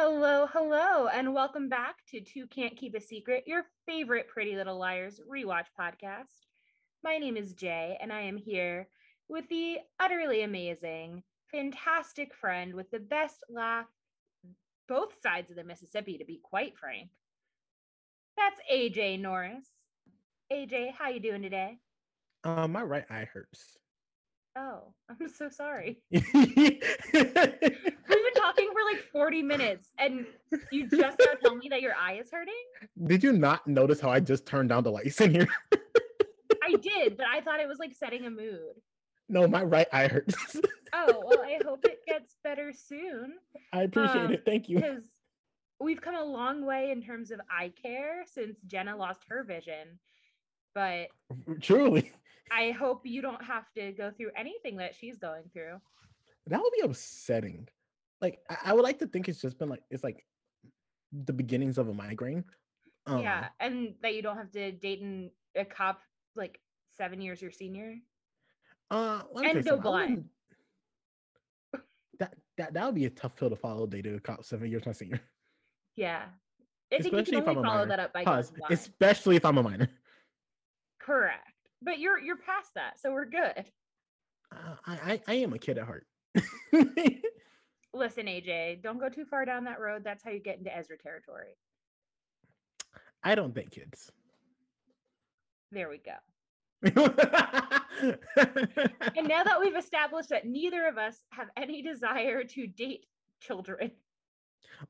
Hello, hello, and welcome back to Two Can't Keep a Secret, your favorite Pretty Little Liars rewatch podcast. My name is Jay, and I am here with the utterly amazing, fantastic friend with the best laugh, both sides of the Mississippi, to be quite frank. That's AJ Norris. AJ, how you doing today? Um, my right eye hurts. Oh, I'm so sorry. We've been talking for like 40 minutes and you just now tell me that your eye is hurting? Did you not notice how I just turned down the lights in here? I did, but I thought it was like setting a mood. No, my right eye hurts. Oh, well, I hope it gets better soon. I appreciate Um, it. Thank you. Because we've come a long way in terms of eye care since Jenna lost her vision. But Truly. I hope you don't have to go through anything that she's going through. That would be upsetting. Like I, I would like to think it's just been like it's like the beginnings of a migraine. Um, yeah, and that you don't have to date an, a cop like seven years your senior. Uh, And tell you go something, I blind. That that that would be a tough pill to follow. Dated a cop seven years my senior. Yeah. I think you Especially can if only I'm a follow minor. that up by Pause. Especially if I'm a minor. correct. But you're you're past that, so we're good. Uh, I, I I am a kid at heart. Listen, AJ, don't go too far down that road. That's how you get into Ezra territory. I don't think kids. There we go. And now that we've established that neither of us have any desire to date children,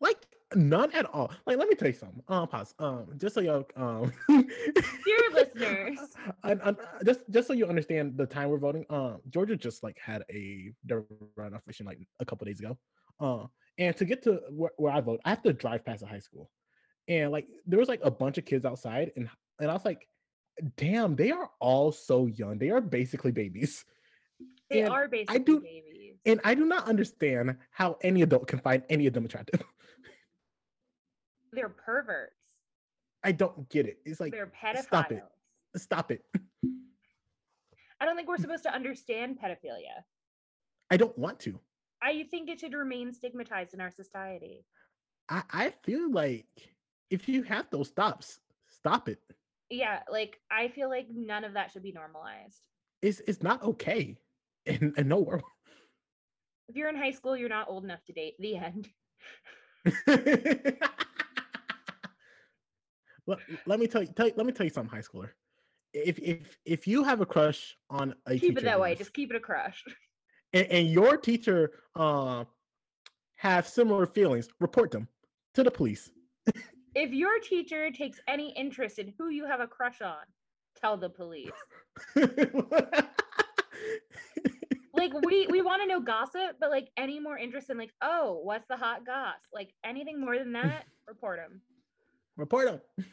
like none at all. Like, let me tell you something. Um, pause. Um, just so y'all um, dear listeners, uh, just just so you understand the time we're voting. Um, Georgia just like had a runoff election like a couple days ago. Uh, and to get to where, where I vote, I have to drive past a high school, and like there was like a bunch of kids outside, and and I was like, damn, they are all so young. They are basically babies. they And are basically do- babies. And I do not understand how any adult can find any of them attractive. They're perverts. I don't get it. It's like They're pedophiles. stop it. stop it. I don't think we're supposed to understand pedophilia. I don't want to. I think it should remain stigmatized in our society. I, I feel like if you have those stops, stop it. Yeah, like I feel like none of that should be normalized. It's it's not okay in, in no world. If you're in high school, you're not old enough to date. The end. let, let me tell you, tell you let me tell you something, high schooler. If if if you have a crush on a Keep teacher it that way. Just keep it a crush. and, and your teacher uh, have similar feelings, report them to the police. If your teacher takes any interest in who you have a crush on, tell the police. Like we we want to know gossip, but like any more interest in like, oh, what's the hot goss? Like anything more than that, report them. report them.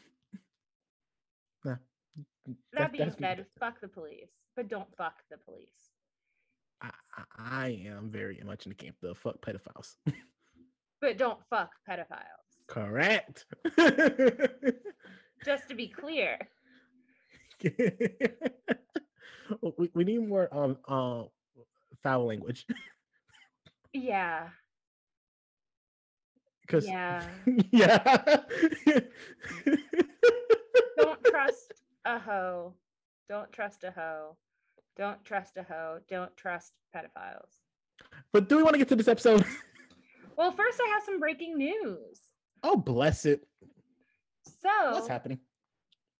Nah, That being said, fuck the police, but don't fuck the police. I, I, I am very much in the camp of fuck pedophiles. But don't fuck pedophiles. Correct. Just to be clear. we, we need more um uh foul language Yeah. because Yeah. yeah Don't trust a hoe. Don't trust a hoe. Don't trust a hoe. Don't trust pedophiles. but do we want to get to this episode Well, first I have some breaking news. Oh bless it. So what's happening?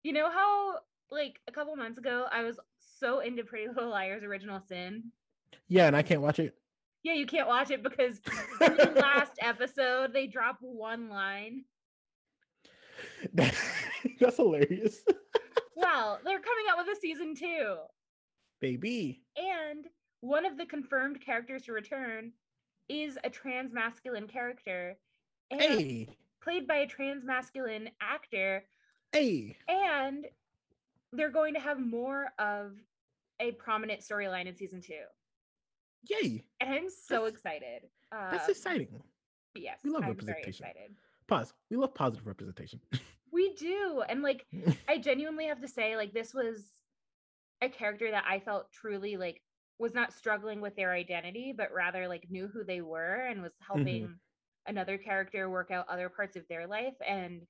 You know how like a couple months ago I was so into Pretty Little Liars Original Sin? yeah and i can't watch it. Yeah, you can't watch it because in the last episode they drop one line. that's hilarious. Well, they're coming out with a season two. baby. And one of the confirmed characters to return is a trans masculine character. And hey played by a trans masculine actor. hey And they're going to have more of a prominent storyline in season two. Yay! And I'm so That's- excited. Um, That's exciting. Yes, We love I'm very representation. excited. Pause. We love positive representation. We do. And like I genuinely have to say, like, this was a character that I felt truly like was not struggling with their identity, but rather like knew who they were and was helping another character work out other parts of their life. And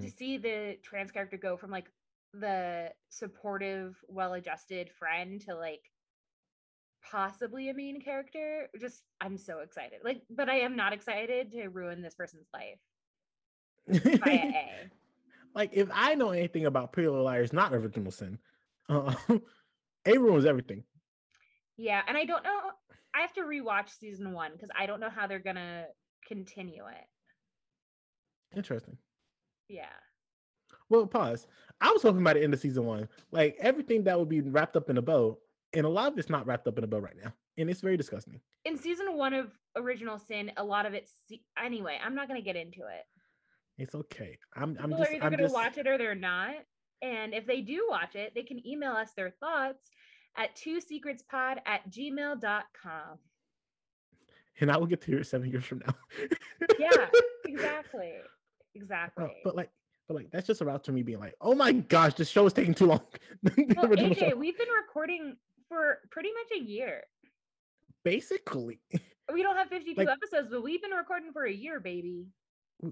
to Mm. see the trans character go from like the supportive, well adjusted friend to like possibly a main character, just I'm so excited. Like, but I am not excited to ruin this person's life via A. like if I know anything about Pretty Little Liars, not original sin, uh, A ruins everything. Yeah, and I don't know. I have to rewatch season one because I don't know how they're gonna continue it. Interesting. Yeah. Well, pause. I was hoping by the end of season one, like everything that would be wrapped up in a bow, and a lot of it's not wrapped up in a bow right now, and it's very disgusting. In season one of Original Sin, a lot of it's anyway. I'm not gonna get into it. It's okay. I'm. I'm People just. are either I'm gonna just. watch it or they're not. And if they do watch it, they can email us their thoughts at two secretspod at gmail.com. And I will get to hear it seven years from now. Yeah, exactly. Exactly. Uh, but like, but like, that's just a route to me being like, oh my gosh, this show is taking too long. Well, AJ, show. we've been recording for pretty much a year. Basically, We don't have 52 Like- episodes, but we've been recording for a year, baby.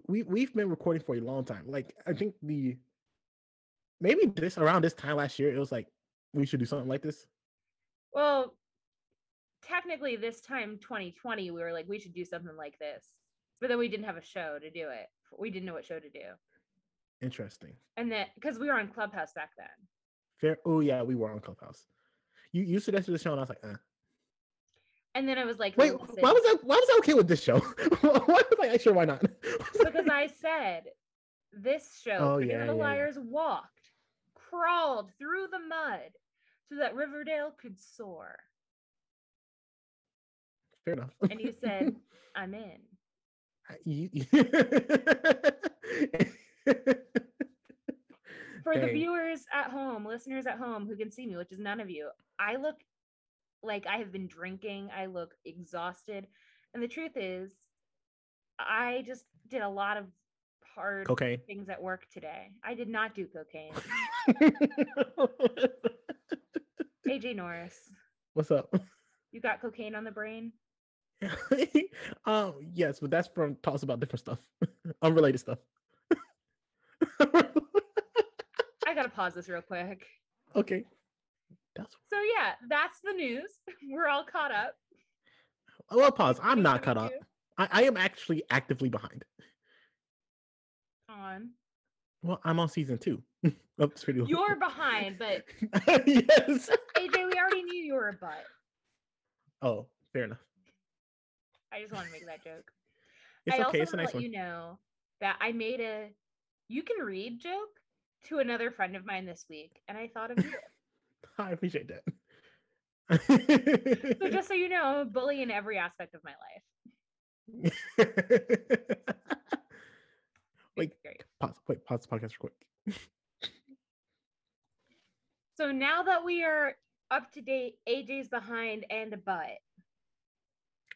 we we've been recording for a long time. Like, I think the maybe this around this time last year, it was like we should do something like this. Well, technically, this time 2020, we were like, we should do something like this. But then we didn't have a show to do it. We didn't know what show to do. Interesting. And then, because we were on Clubhouse back then. Fair. Oh yeah, we were on Clubhouse. You you suggested the show, and I was like, uh. And then I was like, wait, "Listen," why was I why was I okay with this show? why was I like, sure? Why not? because I said this show, Oh, yeah, Little yeah, yeah. Liars walked, crawled through the mud so that Riverdale could soar. Fair enough. And you said, I'm in. You- you- For the viewers at home, listeners at home who can see me, which is none of you, I look like I have been drinking. I look exhausted. And the truth is, I just did a lot of hard Cocaine. things at work today. I did not do cocaine. AJ Norris, What's up? you got cocaine on the brain? um, yes, but that's from talks about different stuff, unrelated stuff. I gotta pause this real quick. okay, that's So yeah, that's the news. We're all caught up. well. Pause. I'm not caught up. I, I am actually actively behind. On. Well, I'm on season two. of this video. You're behind, but yes. AJ, we already knew you were a butt. Oh, fair enough. I just want to make that joke. It's I also okay. It's a want nice to let one. you know that I made a you can read joke to another friend of mine this week, and I thought of you. I appreciate that. so just so you know, I'm a bully in every aspect of my life. Wait. Pause. Wait. Pause the podcast real quick. So now that we are up to date, AJ's behind and a butt.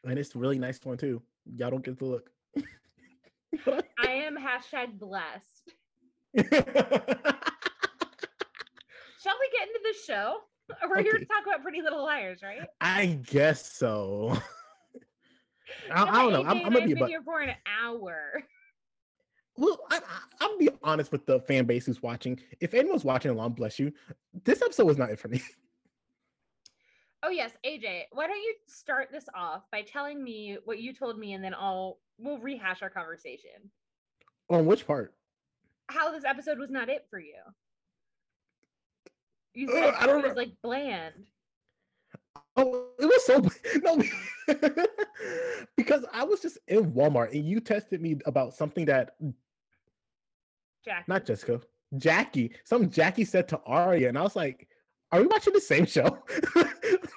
And it's a really nice one too. Y'all don't get to look. I am hashtag blessed. Shall we get into the show? We're here to talk about Pretty Little Liars, right? I guess so. I, I don't know. I'm, I'm gonna be here for an hour. Well, I, I, I'm gonna be honest with the fan base who's watching. If anyone's watching along, bless you. This episode was not it for me. Oh yes, AJ, why don't you start this off by telling me what you told me and then I'll we'll rehash our conversation. On which part? How this episode was not it for you. You said I don't it was know. like bland. Oh, it was so no, because I was just in Walmart and you tested me about something that Jack. not Jessica, Jackie, some Jackie said to Aria, and I was like, "Are we watching the same show?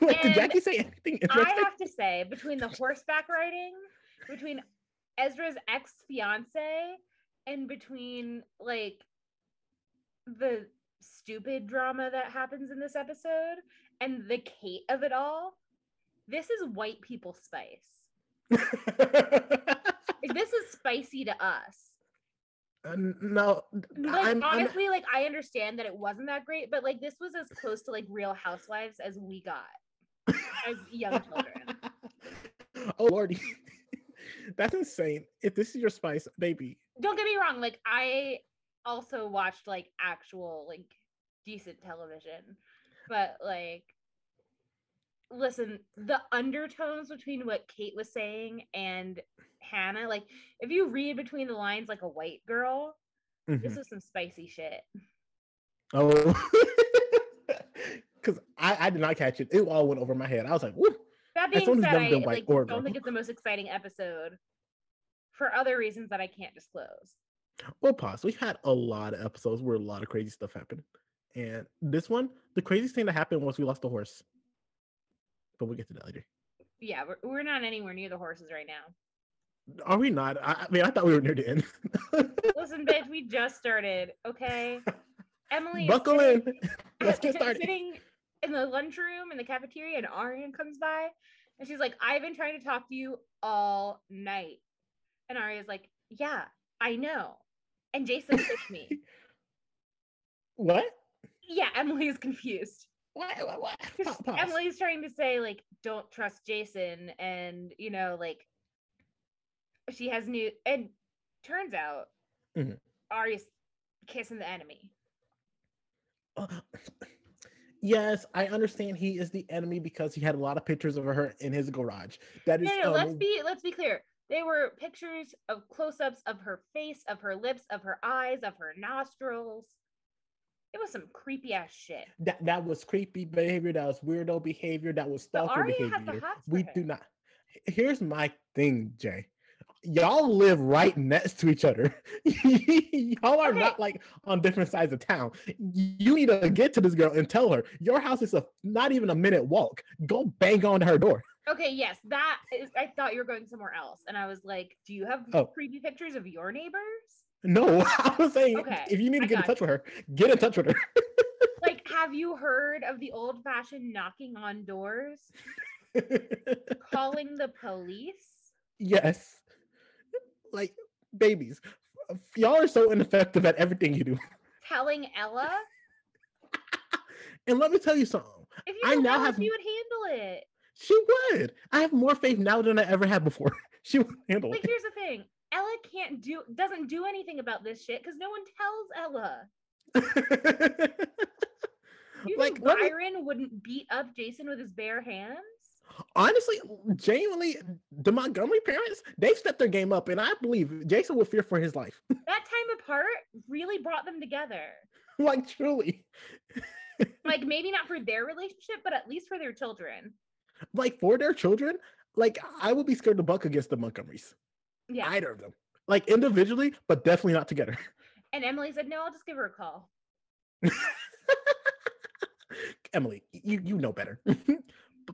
like, did Jackie say anything I have to say, between the horseback riding, between Ezra's ex fiance, and between like the stupid drama that happens in this episode and the Kate of it all. This is white people spice. This is spicy to us. Uh, no, Like I'm, I'm- honestly, like I understand that it wasn't that great, but like this was as close to like Real Housewives as we got as young children. oh lordy, that's insane. If this is your spice, baby, Don't get me wrong, like I also watched like actual like decent television, but like listen, the undertones between what Kate was saying and Hanna, like if you read between the lines like a white girl, this Mhm. is some spicy shit. oh, because I, I did not catch it. It all went over my head. I was like, Woo. That being said, I like, don't girl. think it's the most exciting episode for other reasons that I can't disclose. Well, pause. We've had a lot of episodes where a lot of crazy stuff happened, and this one, the craziest thing that happened was we lost the horse. But we'll get to that later. Yeah, we're, we're not anywhere near the horses right now. Are we not? I, I mean, I thought we were near the end. Listen, bitch, we just started, okay? Emily is Buckle sitting- in. Let's get started. sitting in the lunchroom in the cafeteria, and Arian comes by, and she's like, "I've been trying to talk to you all night," and Aria's like, "Yeah, I know," and Jason pushed me. What? Yeah, Emily is confused. What? What? what? 'Cause Pa- pause. Emily's trying to say like, "Don't trust Jason," and you know, like, she has new. And turns out, Mhm. Aria's kissing the enemy. Uh, yes, I understand he is the enemy because he had a lot of pictures of her in his garage. That is. No, no, no, let's um, be let's be clear. They were pictures of close-ups of her face, of her lips, of her eyes, of her nostrils. It was some creepy ass shit. that that was creepy behavior. That was weirdo behavior. That was stalker Aria has the behavior. We do not. Here's my thing, Jay. Y'all live right next to each other. Y'all are Okay. not like on different sides of town. You need to get to this girl and tell her your house is a not even a minute walk. Go bang on her door. Okay, yes, that is. I thought you were going somewhere else, and I was like, "Do you have Oh. creepy pictures of your neighbors?" No, I was saying Okay, if you need to I get in touch with her, get in touch with her. Like, have you heard of the old-fashioned knocking on doors, calling the police? yes. Like babies. Y'all are so ineffective at everything you do. telling Ella? And let me tell you something. If you I now Ella, have- she would handle it. She would. I have more faith now than I ever had before. She would handle Like, it. Like here's the thing: Ella can't do, doesn't do anything about this shit because no one tells Ella. You like, think let me- Byron wouldn't beat up Jason with his bare hands? honestly, genuinely, the Montgomery parents, they've stepped their game up, and I believe Jason would fear for his life. That time apart really brought them together. like, truly. Like maybe not for their relationship, but at least for their children. Like, for their children, like, I would be scared to buck against the Montgomerys. Yeah. Either of them. Like, individually, but definitely not together. And Emily said, "No, I'll just give her a call." Emily, you you know better.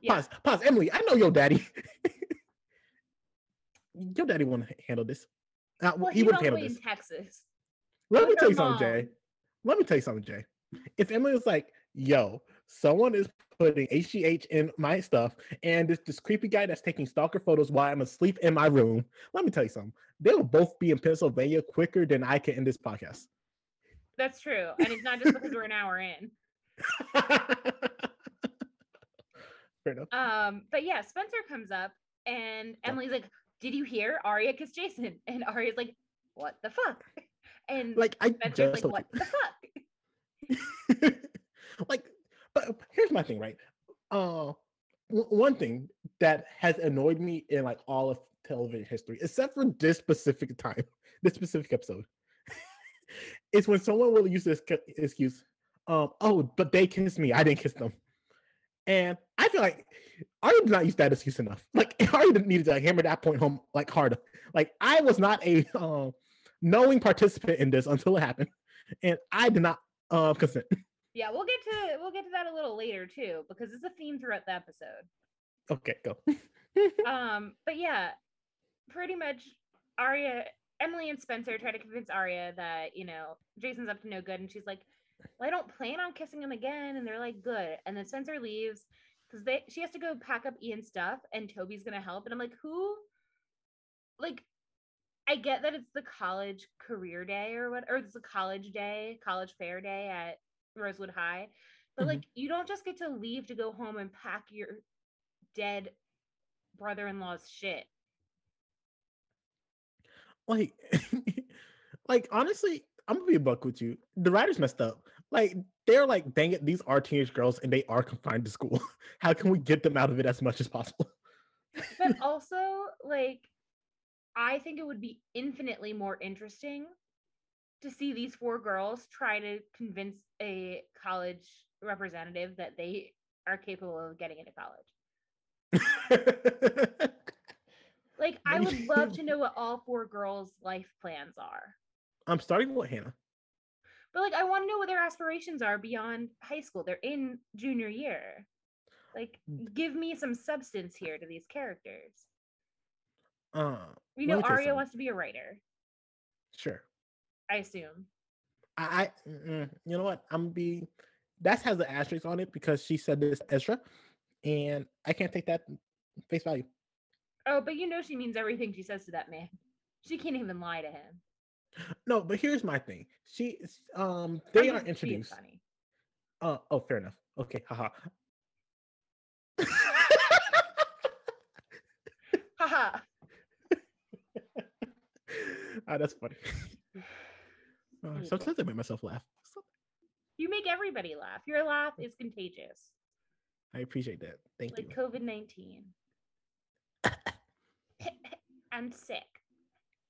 Yeah. Pause, pause. Emily, I know your daddy. your daddy won't handle this. Uh, Well, he he's would all the handle way in this. Texas. Let me tell you something, Jay. Let me tell you something, Jay. If Emily was like, "Yo, someone is putting HGH in my stuff, and this this creepy guy that's taking stalker photos while I'm asleep in my room," let me tell you something. They will both be in Pennsylvania quicker than I can in this podcast. That's true, and it's not just because we're an hour in. Fair enough. Um, but yeah, Spencer comes up, and Emily's like, "Did you hear Aria kiss Jason?" And Aria's like, "What the fuck?" And Like I Spencer's just like, "What you. the fuck?" like but here's my thing right uh w- one thing that has annoyed me in like all of television history except for this specific time this specific episode is when someone will use this excuse um oh but they kissed me i didn't kiss them and i feel like I did not use that excuse enough. Like I needed to like, hammer that point home like hard. Like I was not a uh, knowing participant in this until it happened, and I did not uh, consent. Yeah, we'll get to we'll get to that a little later too, because it's a theme throughout the episode. Okay, go. Um, but yeah, pretty much Aria, Emily and Spencer try to convince Aria that, you know, Jason's up to no good, and she's like, well, I don't plan on kissing him again. And they're like, good. And then Spencer leaves because they she has to go pack up Ian's stuff and Toby's gonna help. And I'm like, who like I get that it's the college career day or what or it's a college day, college fair day at Rosewood High. But Mhm. like you don't just get to leave to go home and pack your dead brother-in-law's shit. like like honestly i'm gonna be a buck with you the writers messed up like they're like dang it these are teenage girls and they are confined to school how can we get them out of it as much as possible But also like I think it would be infinitely more interesting to see these four girls try to convince a college representative that they are capable of getting into college. Like I would love to know what all four girls' life plans are. i'm starting with hanna But like I want to know what their aspirations are beyond high school. They're in junior year. Like give me some substance here to these characters. uh We know you Aria wants to be a writer, sure I assume. i, I you know what i'm be that has the asterisk on it because she said this ezra and i can't take that face value Oh, but you know she means everything she says to that man. She can't even lie to him. no but here's my thing she um they are introduced Funny. uh oh fair enough okay haha Haha. ah, that's funny. Uh, sometimes I make myself laugh. You make everybody laugh. Your laugh is contagious, I appreciate that. Thank like you. COVID 19. I'm sick.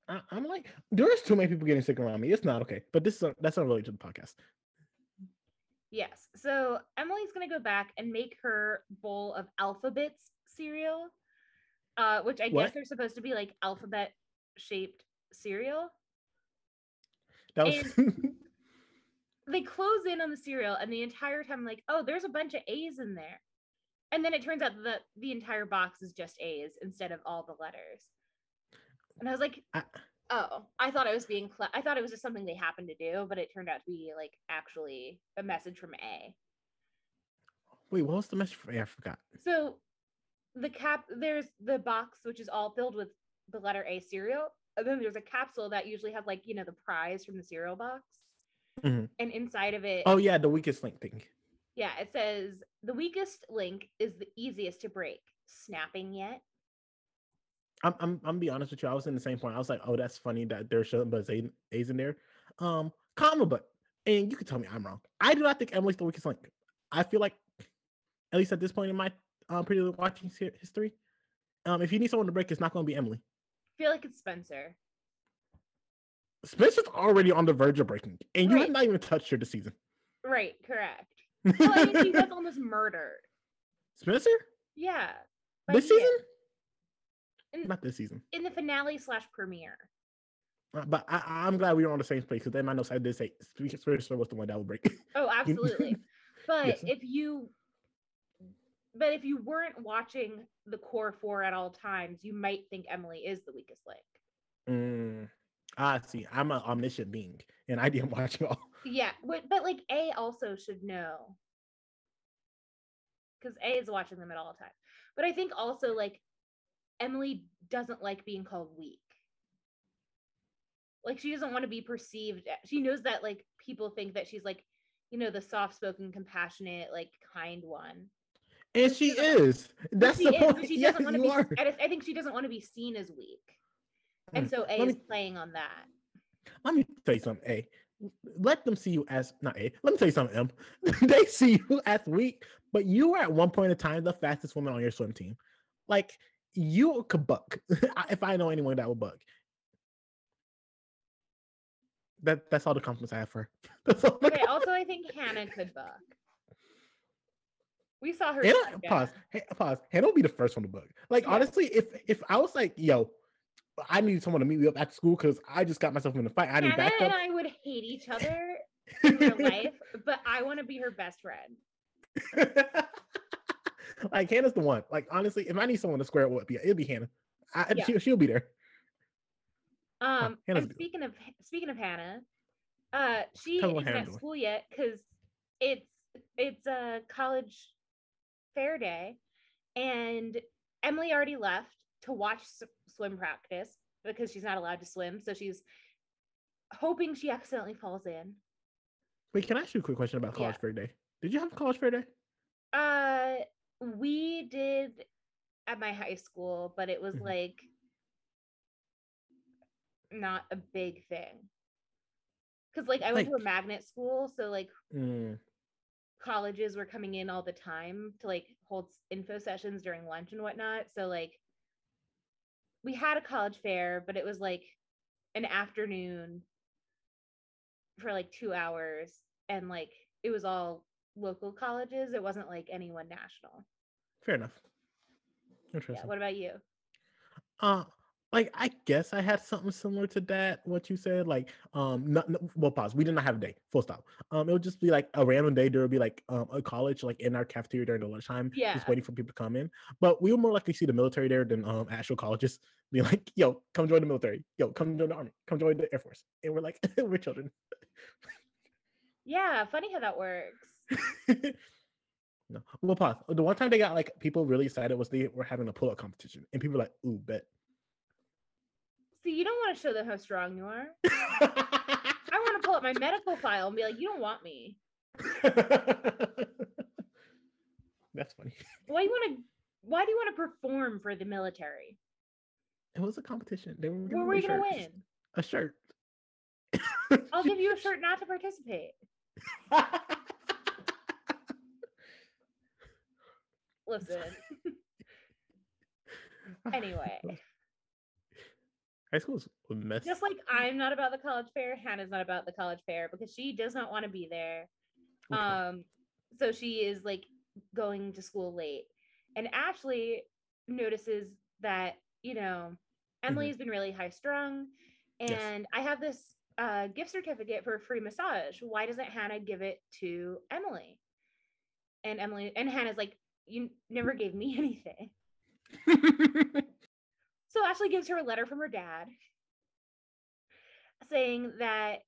I, I'm like, there's too many people getting sick around me. It's not okay. But this is a, that's not related to the podcast. Yes. So Emily's going to go back and make her bowl of alphabets cereal, uh, which I What? guess are supposed to be like alphabet shaped cereal. That was They close in on the cereal, and the entire time, I'm like, oh, there's a bunch of A's in there. And then it turns out that the entire box is just A's instead of all the letters. And I was like, I- oh, I thought I was being, cle- I thought it was just something they happened to do, but it turned out to be like actually a message from A. wait. What was the message for? I forgot. So the cap there's the box which is all filled with the letter A cereal. And then there's a capsule that usually has like, you know, the prize from the cereal box. Mhm. And inside of it, Oh yeah, the weakest link thing. yeah, it says the weakest link is the easiest to break. Snapping yet? I'm I'm I'm gonna be honest with you. I was in the same point. I was like, oh, that's funny that there's showing but A's A's in there. Um, comma, but and you can tell me I'm wrong. I do not think Emily's the weakest link. I feel like, at least at this point in my um pretty Little watching history, um, if you need someone to break, it's not going to be Emily. I feel like it's Spencer. Spencer's already on the verge of breaking, and you Right. have not even touched her this season. Right, correct. Well, I mean, he was almost murdered. Spencer Yeah. this season, In, not this season. in the finale slash premiere. Uh, but I, I'm glad we were on the same page because then my notes I did say Spencer was the one that would break. Oh, absolutely. But Yes. if you but if you weren't watching the core four at all times, you might think Emily is the weakest link. Mm, I see. I'm an omniscient being, and I didn't watch all. Yeah, but, but like A also should know. Because A is watching them at all times. But I think also like Emily doesn't like being called weak. Like she doesn't want to be perceived. She knows that like people think that she's like, you know, the soft-spoken, compassionate, like kind one. And she she is. That's she the is, point. but she doesn't want to be. are. I, I think she doesn't want to be seen as weak, and Mm, so A let is me- playing on that. Let me tell you something. A, let them see you as not A. Let me tell you something. M. they see you as weak, but you were at one point in time the fastest woman on your swim team. Like you could buck. If I know anyone that would buck. That that's all the compliments I have for her. That's all the Okay. Also, I think Hanna could buck. We saw her. Hanna, pause. Hey, pause. Hanna will be the first one to book. Like Yeah. honestly, if if I was like, yo, I need someone to meet me up at school because I just got myself in a fight. I need Hanna and. I would hate each other in real life, but I want to be her best friend. like Hanna's the one. Like honestly, if I need someone to square it with, it'd be Hanna. I, Yeah. she, she'll be there. Um, and good. speaking of speaking of Hanna, Uh, she Tell me what isn't at school yet because it's it's a college fair day, and Emily already left to watch s- swim practice because she's not allowed to swim. So she's hoping she accidentally falls in. Wait, can I ask you a quick question about college Yeah. fair day? Did you have college fair day? Uh, we did at my high school, but it was Mhm. like not a big thing. Cause like I went to a magnet school, so like Mm, colleges were coming in all the time to like hold info sessions during lunch and whatnot. So like we had a college fair, but it was like an afternoon for like two hours, and like it was all local colleges. It wasn't like anyone national. fair enough. Interesting. Yeah. What about you? Uh, like I guess I had something similar to that. What you said, like, um, not, no, well, pause. We did not have a day. Full stop. Um, it would just be like a random day. There would be like um a college like in our cafeteria during the lunchtime, Yeah. just waiting for people to come in. But we were more likely to see the military there than um actual colleges. Be like, yo, come join the military. Yo, come join the army. Come join the air force. And we're like, we're children. Yeah, funny how that works. no, well, pause. The one time they got like people really excited was they were having a pull up competition, and people were like, ooh, bet. See, you don't want to show them how strong you are. I want to pull up my medical file and be like, you don't want me. That's funny. Why do you want to? Why do you want to perform for the military? It was a competition. They were Where were you gonna win? A shirt. I'll give you a shirt not to participate. Listen. anyway, High school was a mess. just like I'm not about the college fair, Hanna's not about the college fair because she does not want to be there. Okay. Um, so she is like going to school late. And Ashley notices that, you know, Emily's been really high strung. Yes. And I have this uh, gift certificate for a free massage. Why doesn't Hanna give it to Emily? And Emily and Hanna's like, You never gave me anything. So Ashley gives her a letter from her dad saying that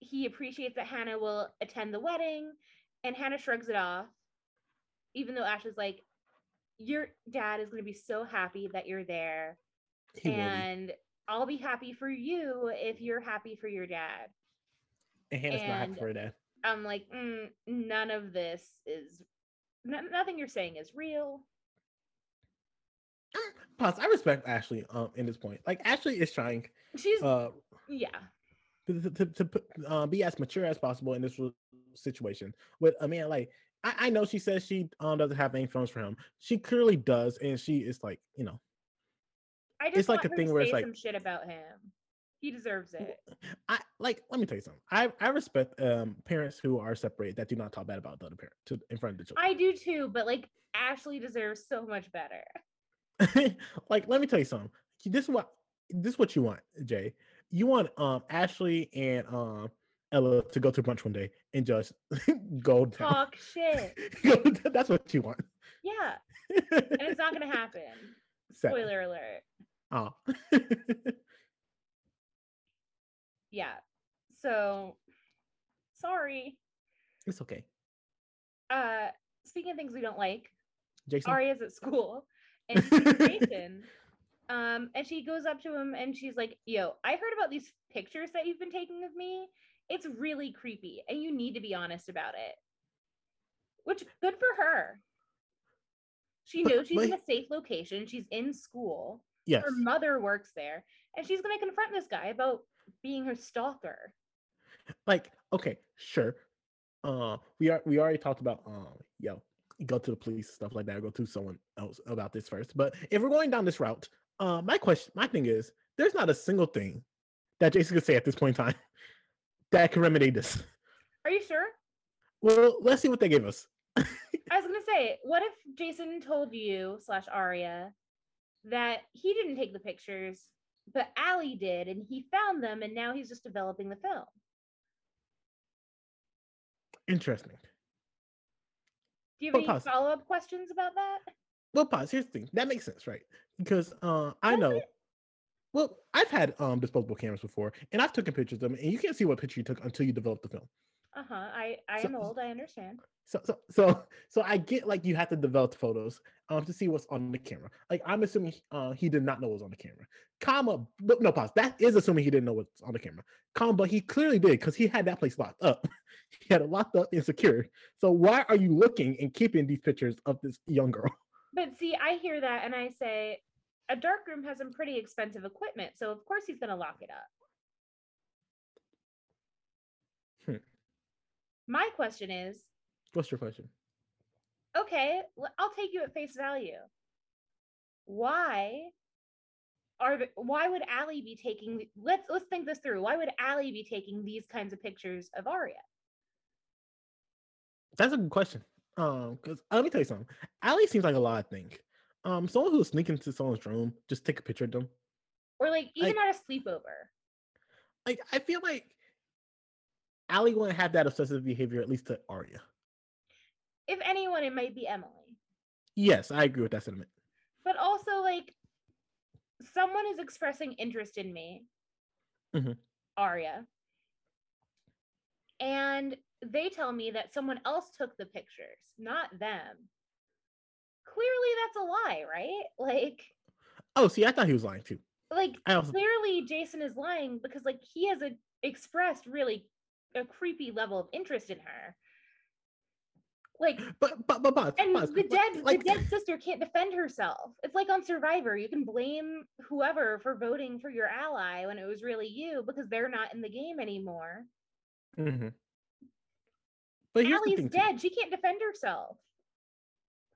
he appreciates that Hanna will attend the wedding, and Hanna shrugs it off, even though Ashley's like, Your dad is going to be so happy that you're there, He will be. and I'll be happy for you if you're happy for your dad. And Hanna's not happy for her dad. I'm like, "Mm, None of this is, no- nothing you're saying is real. Plus, I respect Ashley um in this point. Like Ashley is trying She's, uh yeah. to, to, to, to uh, be as mature as possible in this situation with a man like I, I know she says she um doesn't have any feelings for him. She clearly does, and she is like, you know, I just It's like a thing where say it's like- some shit about him. He deserves it. I like. Let me tell you something. I I respect um parents who are separated that do not talk bad about the other parent to in front of the children. I do too, but like Ashley deserves so much better. like, let me tell you something. This is what this is what you want, Jay. You want um Ashley and um Ella to go to brunch one day and just go down. Talk shit. That's what you want. Yeah. And it's not gonna happen. Spoiler alert. Oh. Yeah. So sorry. it's okay. Uh speaking of things we don't like, Jason. Aria's at school and she sees Jason. Um, and she goes up to him and she's like, Yo, I heard about these pictures that you've been taking of me. It's really creepy, and you need to be honest about it. Which good for her. She knows she's in a safe location. She's in school. Yes. Her mother works there, and she's gonna confront this guy about being her stalker. like okay sure uh we are we already talked about um yo go to the police stuff like that or go to someone else about this first but if we're going down this route uh my question my thing is there's not a single thing that jason could say at this point in time that can remedy this Are you sure? well let's see what they gave us I was gonna say, what if Jason told you slash Aria that he didn't take the pictures, but Ali did, and he found them, and now he's just developing the film. interesting Do you have Well, any follow up questions about that? well pause here's the thing that makes sense right because uh i Does know it? Well, I've had um disposable cameras before, and I've taken pictures of them, and you can't see what picture you took until you develop the film. Uh huh. I I So- am old. I understand. So so so so I get like you have to develop photos um to see what's on the camera. Like I'm assuming uh he did not know what was on the camera. Comma, but no pause. That is assuming he didn't know what's on the camera. Comma, but he clearly did because he had that place locked up. he had it locked up and secured. So why are you looking and keeping these pictures of this young girl? But see, I hear that and I say, a dark room has some pretty expensive equipment, so of course he's gonna lock it up. Hmm. My question is, What's your question? okay, I'll take you at face value. Why are why would Ali be taking let's let's think this through. Why would Ali be taking these kinds of pictures of Aria? That's a good question. Um, because let me tell you something. Ali seems like a lot of things. Um, someone who's sneaking into someone's room, just take a picture of them. Or like even Like- at a sleepover. Like I feel like Ali wouldn't have that obsessive behavior at least to Aria. If anyone, it might be Emily. Yes, I agree with that sentiment. But also like someone is expressing interest in me. Mhm. Aria. And they tell me that someone else took the pictures, not them. Clearly that's a lie, right? Like Oh, see, I thought he was lying too. like also clearly Jason is lying because like he has a, expressed really a creepy level of interest in her. Like but but but but, and but- the but, dead like the dead sister can't defend herself. It's like on Survivor, you can blame whoever for voting for your ally when it was really you because they're not in the game anymore. Mm-hmm. But here's Ali's thing, too. dead. She can't defend herself.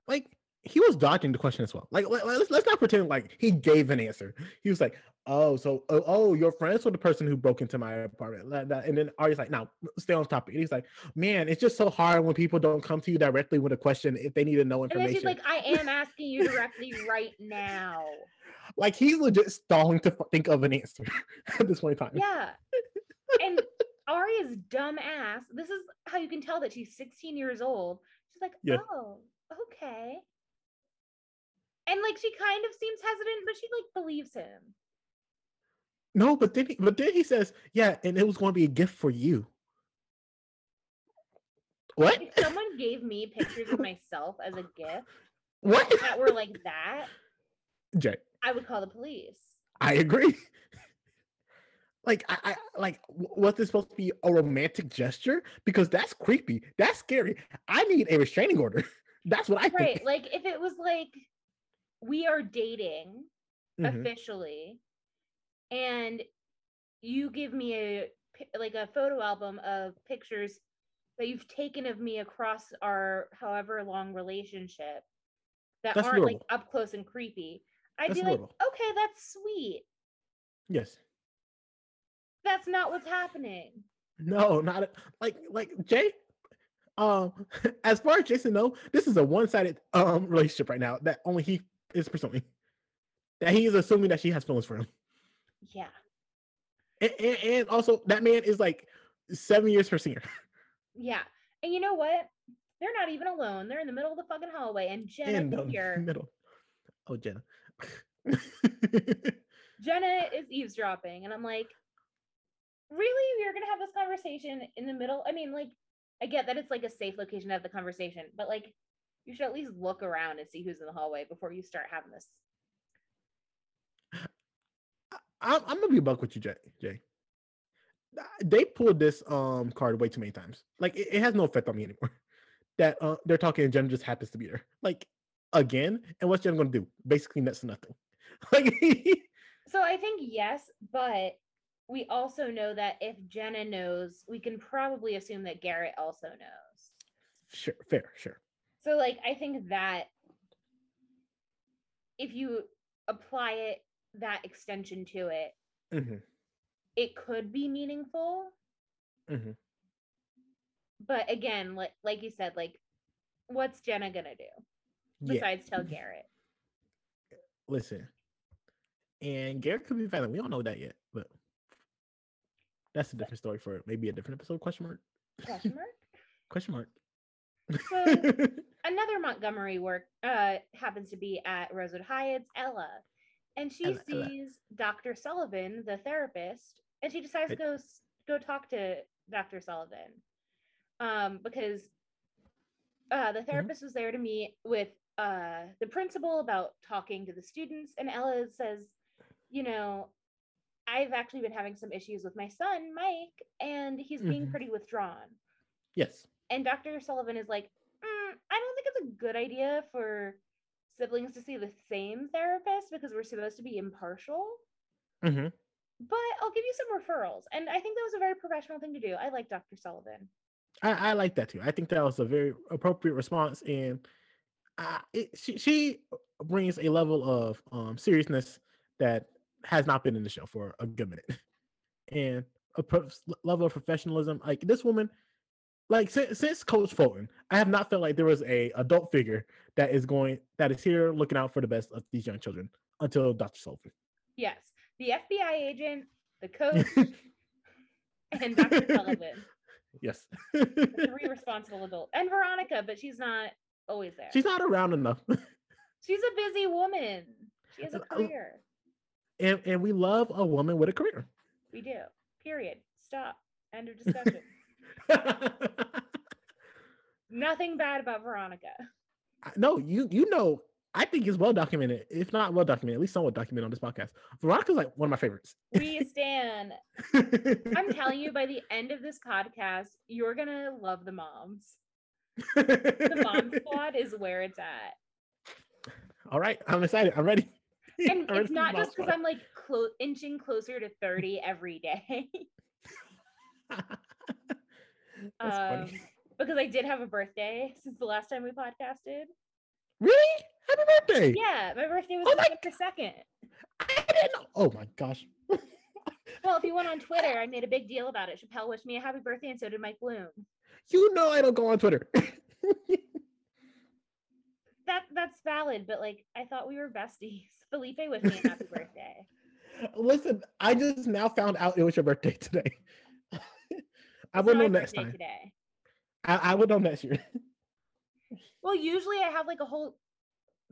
like he was dodging the question as well. Like, let, us let's not pretend like he gave an answer. He was like, "Oh, so oh, oh your friends were the person who broke into my apartment." And then Aria's like, "Now stay on topic." And he's like, "Man, it's just so hard when people don't come to you directly with a question if they need to know information." And then information." she's like, I am asking you directly right now. like he's legit stalling to think of an answer at this point in time. Yeah. And Aria's dumb ass. This is how you can tell that she's 16 years old. She's like, Yeah. oh, okay. And like she kind of seems hesitant, but she like believes him. No, but then he, but then he says, "Yeah, and it was going to be a gift for you." What? If someone gave me pictures of myself as a gift What? that were like that, Jay, I would call the police. I agree. like, I, I like, was this supposed to be a romantic gesture? Because that's creepy. That's scary. I need a restraining order. That's what I Right. think. Like if it was like we are dating Mhm. officially and you give me a like a photo album of pictures that you've taken of me across our however long relationship that That's aren't like up close and creepy i'd That's be like okay that's sweet Yes. that's not what's happening No, not like like Jay. Um, as far as Jason know, this is a one-sided um relationship right now that only he is pursuing. That he is assuming that she has feelings for him, yeah and, and, and also that man is like seven years her senior. yeah and you know what they're not even alone they're in the middle of the fucking hallway and jenna in the here middle. Oh, Jenna. Jenna is eavesdropping, and I'm like, really? You're gonna have this conversation in the middle? I mean, like, I get that it's like a safe location to have the conversation, but like, you should at least look around and see who's in the hallway before you start having this. I'm, I'm gonna be a buck with you, Jay. Jay. They pulled this um card way too many times. Like it, it has no effect on me anymore. That uh, they're talking and Jen just happens to be there. Like again, and what's Jen gonna do? Basically next to nothing. Like So I think yes, but we also know that if Jenna knows, we can probably assume that Garrett also knows. sure, fair, sure. So like I think that if you apply it that extension to it, hmm it could be meaningful. hmm But again, like like you said, like what's Jenna gonna do Yeah. besides tell Garrett? Listen, and Garrett could be violent. We don't know that yet, but that's a different story for maybe a different episode. Question mark? Question mark. Question mark? So another Montgomery work uh happens to be at Rosewood. It's Ella, and she Ella, Ella. sees Dr. Sullivan, the therapist, and she decides to go go talk to Dr. Sullivan. Um, because uh, the therapist was there to meet with uh, the principal about talking to the students, and Ella says, you know, I've actually been having some issues with my son, Mike, and he's being Mhm. pretty withdrawn. Yes. And Dr. Sullivan is like, "Mm, I don't think it's a good idea for siblings to see the same therapist because we're supposed to be impartial. hmm But I'll give you some referrals. And I think that was a very professional thing to do. I like Dr. Sullivan. I, I like that too. I think that was a very appropriate response, and uh, it, she she brings a level of um, seriousness that has not been in the show for a good minute, and a pro- level of professionalism. Like this woman, like since, since Coach Fulton, I have not felt like there was a adult figure that is going that is here looking out for the best of these young children until Dr. Sullivan. Yes. The FBI agent, the coach, and Dr. Sullivan. yes, three responsible adults. And Veronica, but she's not always there. she's not around enough. She's a busy woman. She has a Uh, career. and and we love a woman with a career. We do. Period. Stop. End of discussion. Nothing bad about Veronica. no, you you know, I think it's well documented. If not well documented, at least somewhat documented on this podcast. Veronica's like one of my favorites. We stand. I'm telling you, by the end of this podcast, you're gonna love the moms. The mom squad is where it's at. All right, I'm excited. I'm ready. And I'm it's the not just because I'm like clo- inching closer to 30 every day. Um, because I did have a birthday since the last time we podcasted. Really? Happy birthday! Yeah, my birthday was Oh my December 2nd. I didn't know. Oh my gosh. Well, if you went on Twitter, I made a big deal about it. Chappelle wished me a happy birthday, and so did Mike Bloom. you know I don't go on Twitter. That that's valid, but like I thought we were besties. Felipe wished me a happy birthday. Listen, I just now found out it was your birthday today. I will know next time. Today. I, I will know next year. Well, usually I have like a whole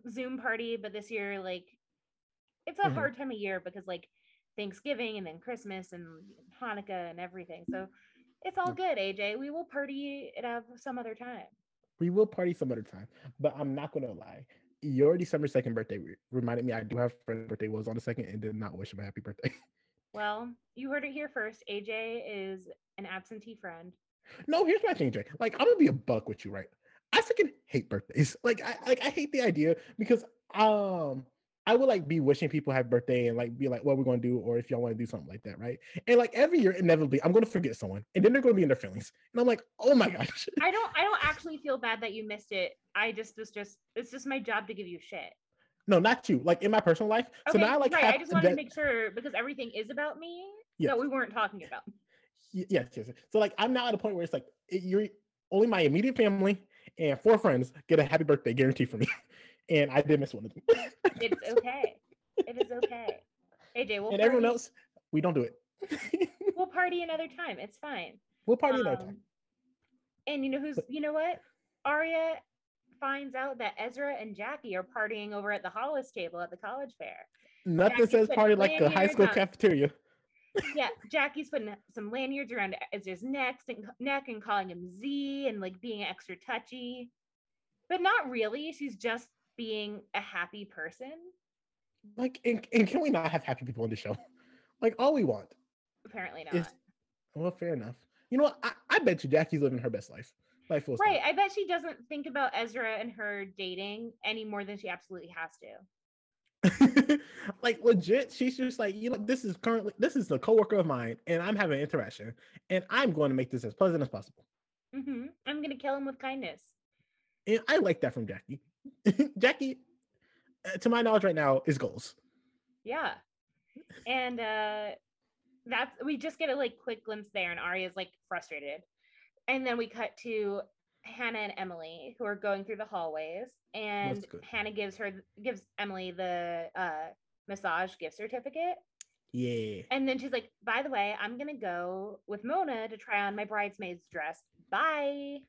Zoom party, but this year, like, it's a Mhm. hard time of year because like Thanksgiving and then Christmas and Hanukkah and everything. So it's all good, AJ. We will party it up some other time. We will party some other time, but I'm not gonna lie. Your December second birthday re- reminded me I do have a friend's birthday was on the second and did not wish him a happy birthday. Well, you heard it here first. AJ is an absentee friend. no, here's my thing, Jay. Like I'm gonna be a buck with you, right? I freaking hate birthdays. Like I like I hate the idea because um I would like be wishing people happy birthday and like be like what we're gonna do or if y'all want to do something like that, right? And like every year, inevitably, I'm gonna forget someone and then they're gonna be in their feelings, and I'm like, oh my gosh. I don't I don't actually feel bad that you missed it. I just was just it's just my job to give you shit. No, not you. Like in my personal life. Okay, so now I like right. have I just wanted to make sure because everything is about me Yes. that we weren't talking about. Yes, yes. So like I'm now at a point where it's like it- you're only my immediate family and four friends get a happy birthday guarantee for me, and I did miss one of them. It's okay. it is okay. AJ, we'll and everyone else, we don't do it. we'll party another time. It's fine. we'll party another Um, time. And you know who's you know what? Aria finds out that Ezra and Jackie are partying over at the Hollis table at the college fair. Nothing Jackie's says party like a high school on- cafeteria. Yeah, Jackie's putting some lanyards around Ezra's neck and neck and calling him Z and like being extra touchy. But not really. She's just being a happy person. Like, and, and can we not have happy people on the show? Like, all we want Apparently not. is well, fair enough. You know what? I, I bet you Jackie's living her best life. Life full Right. I bet she doesn't think about Ezra and her dating any more than she absolutely has to. like legit, she's just like, you know, this is currently this is a coworker of mine, and I'm having an interaction, and I'm going to make this as pleasant as possible. mm-hmm. I'm gonna kill him with kindness. And I like that from Jackie. Jackie, uh, to my knowledge, right now is goals. Yeah. And uh that's we just get a like quick glimpse there, and Aria's like frustrated. And then we cut to Hanna and Emily who are going through the hallways, and. Hanna gives her gives Emily the uh massage gift certificate. Yeah. And then she's like, by the way, I'm gonna go with Mona to try on my bridesmaid's dress. Bye.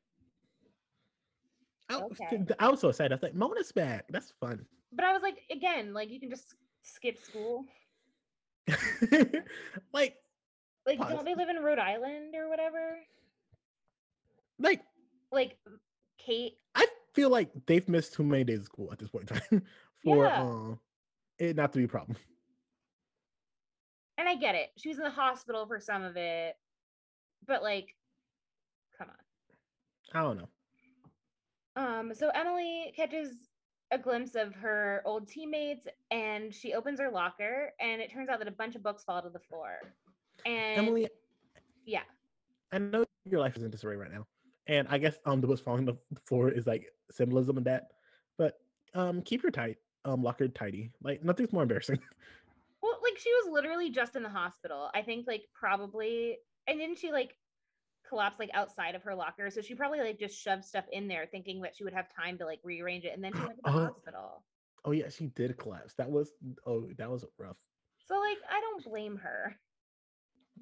I, was- Okay. I was so excited. I was like, Mona's back. That's fun. But I was like, again, like you can just skip school. like, Like, Pause. don't they live in Rhode Island or whatever? Like Like, Kate. I feel like they've missed too many days of school at this point in time for Yeah. um, it not to be a problem. And I get it. She was in the hospital for some of it. But, like, come on. I don't know. Um, so Emily catches a glimpse of her old teammates and she opens her locker and it turns out that a bunch of books fall to the floor. And Emily, yeah, I know your life is in disarray right now, and I guess um the books falling the floor is like symbolism of that. But um, keep your tight um locker tidy. Like nothing's more embarrassing. well, like she was literally just in the hospital. I think like probably and didn't she like collapse like outside of her locker? So she probably like just shoved stuff in there thinking that she would have time to like rearrange it and then she went to the Oh. hospital. oh yeah, she did collapse. That was oh that was rough. So like I don't blame her.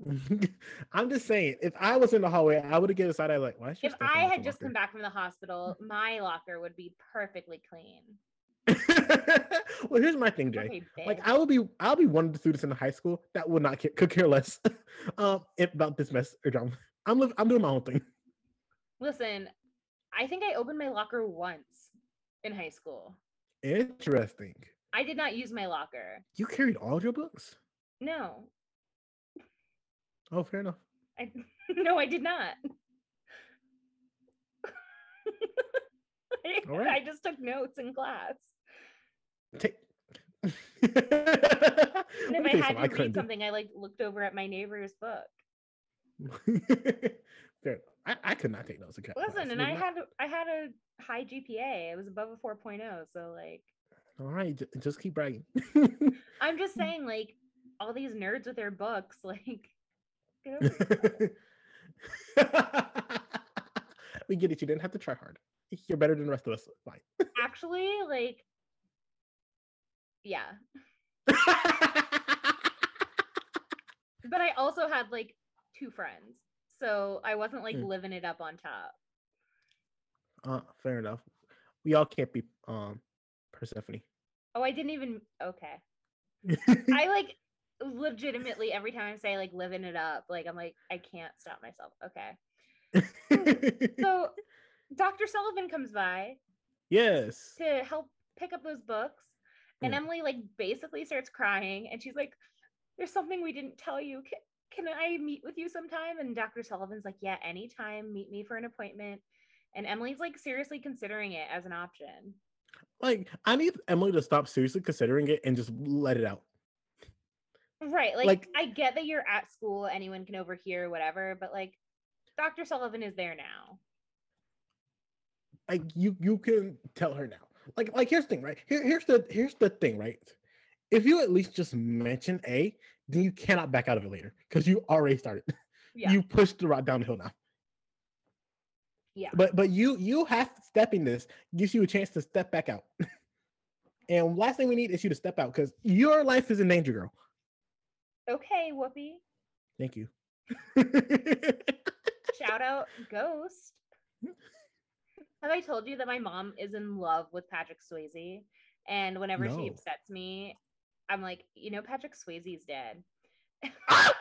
I'm just saying, if I was in the hallway, I would have get side I like, why? If I had just come back from the hospital, my locker would be perfectly clean. well, here's my thing, Jay. Okay, Like. I will be, I'll be one of the students in the high school that would not care, could care less um about this mess or drama. I'm I'm doing my own thing. Listen, I think I opened my locker once in high school. Interesting. I did not use my locker. You carried all your books? No, Oh, fair enough. I no, I did not. I, right. I just took notes in class. Take. And if I had to read do- something, I like looked over at my neighbor's book. fair. I, I could not take notes. in class. Listen, and I not- had I had a high GPA. It was above a 4.0. So like, All right, just keep bragging. I'm just saying, like, all these nerds with their books, like, we get it. You didn't have to try hard. You're better than the rest of us. Fine. actually like yeah but i also had like two friends so i wasn't like Hmm. living it up on top uh, fair enough. We all can't be um Persephone. oh i didn't even okay i like legitimately every time i say like living it up like i'm like i can't stop myself okay so dr sullivan comes by yes. to help pick up those books. And Mm. Emily like basically starts crying and she's like, There's something we didn't tell you. Can, can I meet with you sometime? And Dr. Sullivan's like, Yeah, anytime, meet me for an appointment. And Emily's like seriously considering it as an option. Like I need Emily to stop seriously considering it and just let it out. Right. Like, Like- I get that you're at school, anyone can overhear, whatever, but like Dr. Sullivan is there now. Like you you can tell her now. Like like here's the thing, right? Here, here's the here's the thing, right? If you at least just mention A, then you cannot back out of it later because you already started. Yeah. You pushed the route down the hill now. yeah. But but you you have stepping this gives you a chance to step back out. and last thing we need is you to step out because your life is in danger, girl. Okay, Whoopi. Thank you. Shout out Ghost. Have I told you that my mom is in love with Patrick Swayze? And whenever she upsets me, I'm like, you know, Patrick Swayze's dead.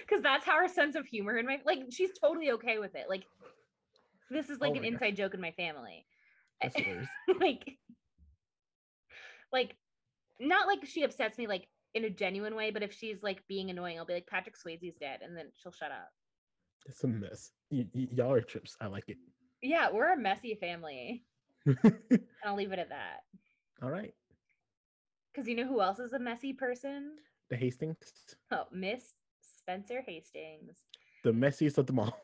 Because that's how her sense of humor in my like, she's totally okay with it. Like, this is like Oh an inside joke in my family. Like, like, not like she upsets me like in a genuine way, but if she's like being annoying, I'll be like, Patrick Swayze's dead, and then she'll shut up. It's a mess. Y- y- y'all are trips. I like it. Yeah, we're a messy family. And I'll leave it at that. All right. Because you know who else is a messy person? The Hastings, Oh, Miss Spencer Hastings. the messiest of them all.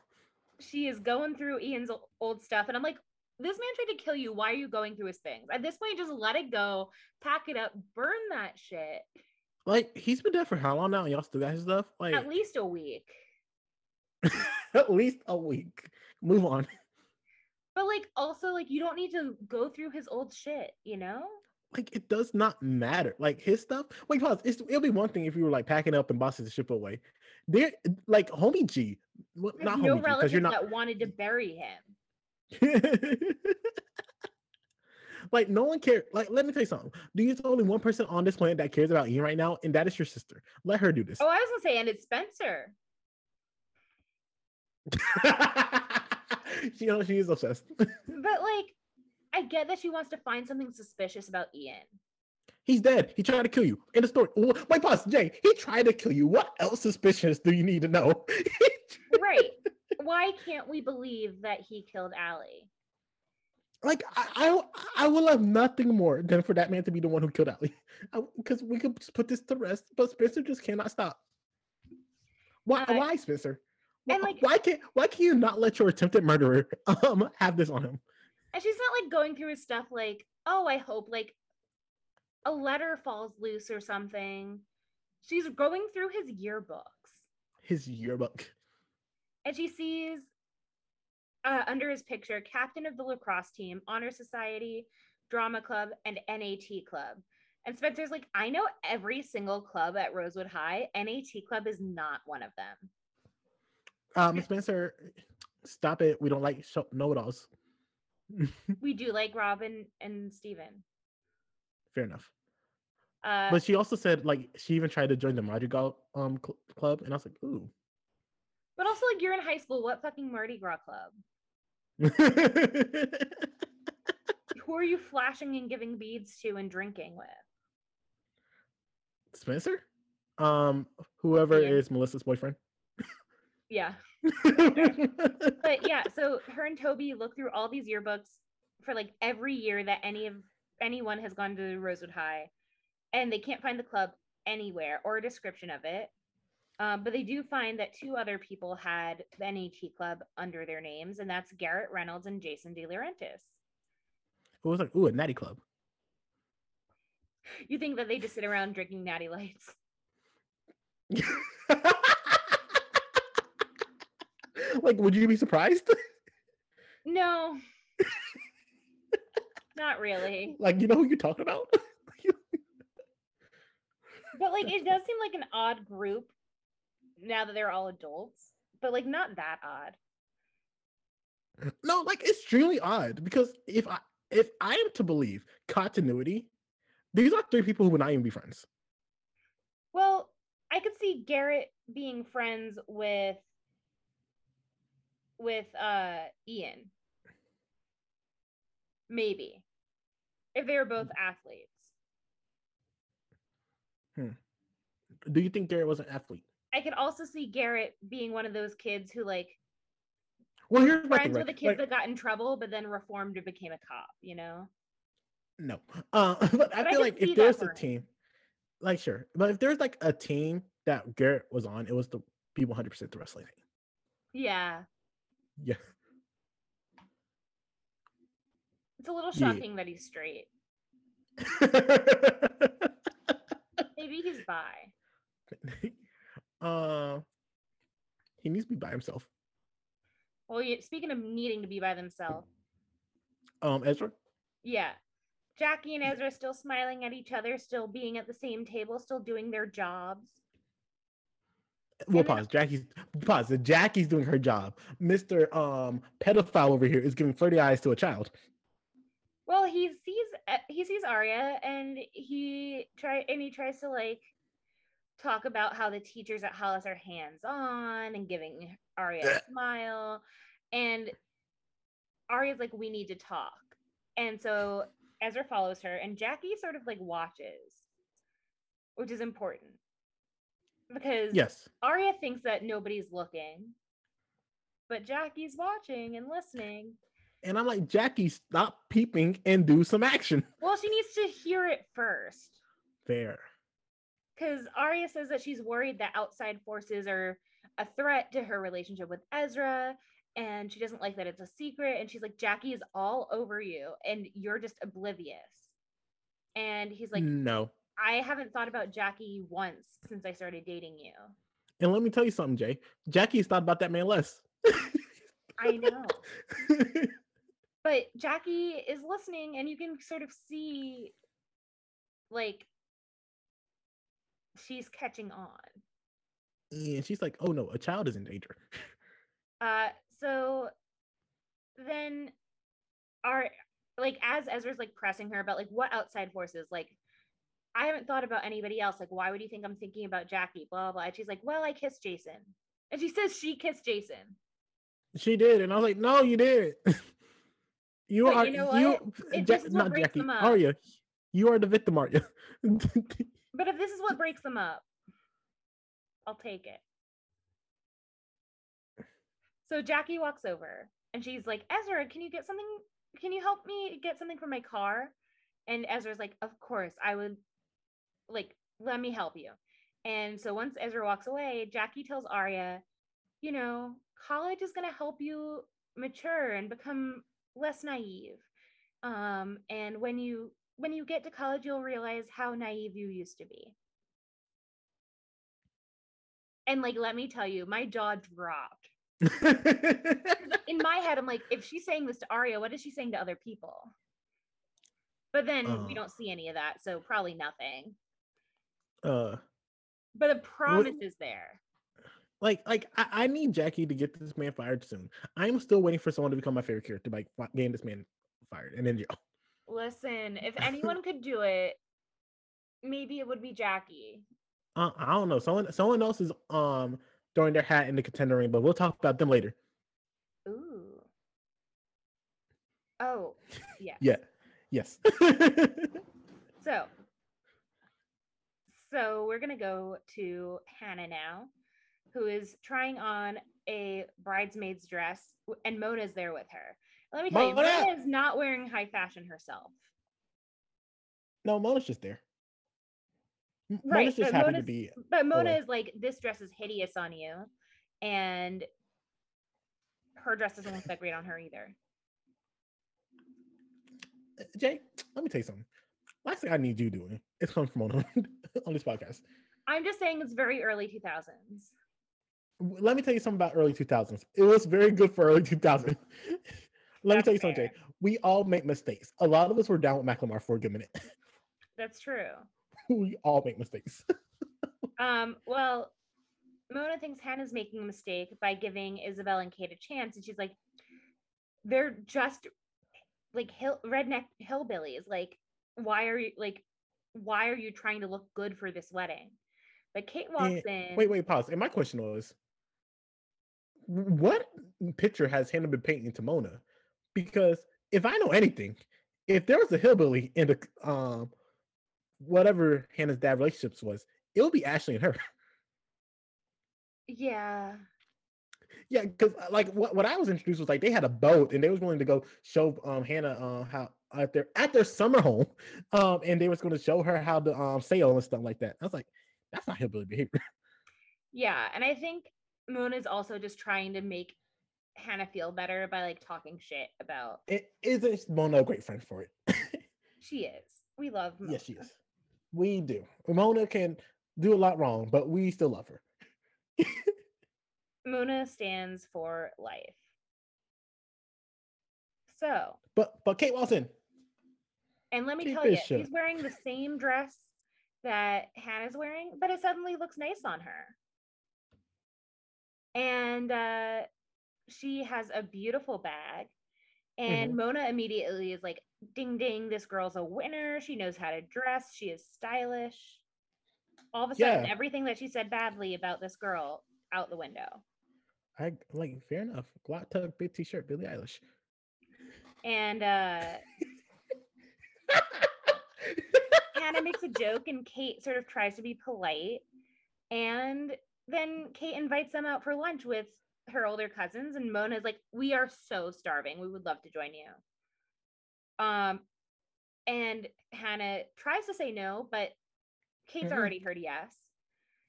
She is going through Ian's old stuff. And I'm like, this man tried to kill you. Why are you going through his things? At this point, just let it go, pack it up, burn that shit. Like he's been dead for how long now? Y'all still got his stuff? Like At least a week. at least a week. Move on. But like, also, like, you don't need to go through his old shit, you know? Like it does not matter. Like his stuff. Wait, pause. It's, it'll be one thing if you were like packing up and bossing the ship away. There, like homie G, well, not no homie G because you're not. that wanted to bury him. Like no one cares. Like let me tell you something. Do you only one person on this planet that cares about Ian right now, and that is your sister. Let her do this. Oh, I was gonna say, and it's Spencer. you know she is obsessed. but like, I get that she wants to find something suspicious about Ian. He's dead. He tried to kill you. In the story. Wait, pause, Jay. He tried to kill you. What else suspicious do you need to know? right. Why can't we believe that he killed Ali? Like I, I, I will have nothing more than for that man to be the one who killed Ali, because we could just put this to rest. But Spencer just cannot stop. Why? Uh, why, Spencer? And like, why can't why can you not let your attempted murderer um have this on him? And she's not like going through his stuff like, oh, I hope like a letter falls loose or something. She's going through his yearbooks. His yearbook. And she sees uh, under his picture captain of the lacrosse team, honor society, drama club, and NAT club. And Spencer's like, I know every single club at Rosewood High. NAT club is not one of them. Um, Spencer, stop it. We don't like know it alls. we do like Robin and Steven. Fair enough. Uh, but she also said like she even tried to join the Mardi Gras um cl- club, and I was like, ooh. But also, like you're in high school. What fucking Mardi Gras club? Who are you flashing and giving beads to and drinking with? Spencer? Um, whoever yeah. is Melissa's boyfriend. Yeah. but yeah, so her and Toby look through all these yearbooks for like every year that any of anyone has gone to Rosewood High, and they can't find the club anywhere or a description of it. Um, but they do find that two other people had the NAT club under their names, and that's Garrett Reynolds and Jason DiLaurentis. Who was like, ooh, a natty club. You think that they just sit around drinking natty lights? like, would you be surprised? No. Not really. Like, you know who you're talking about? but like it does seem like an odd group now that they're all adults, but like not that odd. No, like extremely odd because if I if I am to believe continuity, these are three people who would not even be friends. Well, I could see Garrett being friends with with uh Ian. Maybe. If they were both hmm. athletes. Hmm. Do you think Garrett was an athlete? I could also see Garrett being one of those kids who like well, here's friends with the kids that got in trouble, but then reformed and became a cop. You know. No, uh, but I but feel I like if there's a team, like sure, but if there's like a team that Garrett was on, it was the people 100 percent the wrestling team. Yeah. Yeah. It's a little shocking yeah. that he's straight. Maybe he's bi. Uh, he needs to be by himself. Well, yeah, speaking of needing to be by themselves. Um, Ezra. Yeah, Jackie and Ezra still smiling at each other, still being at the same table, still doing their jobs. We'll pause. Jackie's pause. Jackie's doing her job. Mister um pedophile over here is giving flirty eyes to a child. Well, he sees he sees Aria and he try and he tries to like talk about how the teachers at Hollis are hands on and giving Aria a smile. And Aria's like, we need to talk. And so Ezra follows her, and Jackie sort of like watches, which is important because yes, Aria thinks that nobody's looking, but Jackie's watching and listening. And I'm like, Jackie, stop peeping and do some action. Well, she needs to hear it first. Fair because Aria says that she's worried that outside forces are a threat to her relationship with Ezra and she doesn't like that it's a secret and she's like Jackie is all over you and you're just oblivious. And he's like No. I haven't thought about Jackie once since I started dating you. And let me tell you something, Jay. Jackie's thought about that man less. I know. but Jackie is listening and you can sort of see like she's catching on. And she's like, "Oh no, a child is in danger." Uh, so then our like as Ezra's like pressing her about like what outside forces, like I haven't thought about anybody else. Like, why would you think I'm thinking about Jackie? Blah blah. And she's like, Well, I kissed Jason. And she says she kissed Jason. She did, and I was like, "No, you did. you But are you know you, If Ja- not Jackie. Aria, you are the victim, Aria. But if this is what breaks them up, I'll take it. So Jackie walks over and she's like, Ezra, can you get something? Can you help me get something from my car? And Ezra's like, Of course, I would like, let me help you. And so once Ezra walks away, Jackie tells Aria, you know, college is going to help you mature and become less naive. Um, and when you when you get to college, you'll realize how naive you used to be. And like, let me tell you, my jaw dropped. In my head, I'm like, if she's saying this to Aria, what is she saying to other people? But then we Uh. don't see any of that, so probably nothing. uh, But the promise is there. like, like I, I need Jackie to get this man fired soon. I'm still waiting for someone to become my favorite character by fi- getting this man fired and then jail. Listen, if anyone could do it, maybe it would be Jackie. Uh, I don't know. Someone, someone else is um throwing their hat in the contender ring, but we'll talk about them later. Ooh. Oh, yeah. Yeah. Yes. So, so we're gonna go to Hanna now, who is trying on a bridesmaid's dress, and Mona's there with her. Let me tell you, Mona! Is not wearing high fashion herself. no, Mona's just there. Right, Mona's just but happy to be. But Mona Boy. is like, this dress is hideous on you, and her dress doesn't look that great on her either. Uh, Jay, let me tell you something. Last thing I need you doing is come from Mona on this podcast. I'm just saying it's very early 2000s. Let me tell you something about early 2000s. It was very good for early 2000s. Let me tell you something, Jay. We all make mistakes. A lot of us were down with Macklemore for a good minute. That's true. we all make mistakes. Um, well, Mona thinks Hanna's making a mistake by giving Isabel and Kate a chance, and she's like, they're just like hill redneck hillbillies. Like, why are you like, why are you trying to look good for this wedding? But Kate walks in. Wait, wait, pause. And my question was, what picture has Hanna been painting to Mona? Because if I know anything, if there was a hillbilly in the um whatever Hanna's dad relationships was, it would be Ashley and her. Yeah. yeah, because like what, what I was introduced was like they had a boat and they was willing to go show um Hanna uh, how at their at their summer home, um and they was going to show her how to um sail and stuff like that. I was like, that's not hillbilly behavior. Yeah. And I think Moon is also just trying to make Hanna feel better by like talking shit about It isn't Mona a great friend for it. she is. We love Mona. Yes, she is. We do. Mona can do a lot wrong, but we still love her. Mona stands for life. So, But but Kate Wilson, and let me Kate tell you, she's wearing the same dress that Hanna's wearing, but it suddenly looks nice on her. And uh, she has a beautiful bag. And Mm-hmm. Mona immediately is like, ding ding, this girl's a winner. She knows how to dress. She is stylish. All of a sudden, Yeah. everything that she said badly about this girl out the window. I like fair enough. Glock tug, big t-shirt, Billie Eilish. And uh, Hanna makes a joke and Kate sort of tries to be polite. And then Kate invites them out for lunch with her older cousins. And Mona's like, We are so starving. We would love to join you. Um, and Hanna tries to say no, but Kate's Mhm. already heard yes.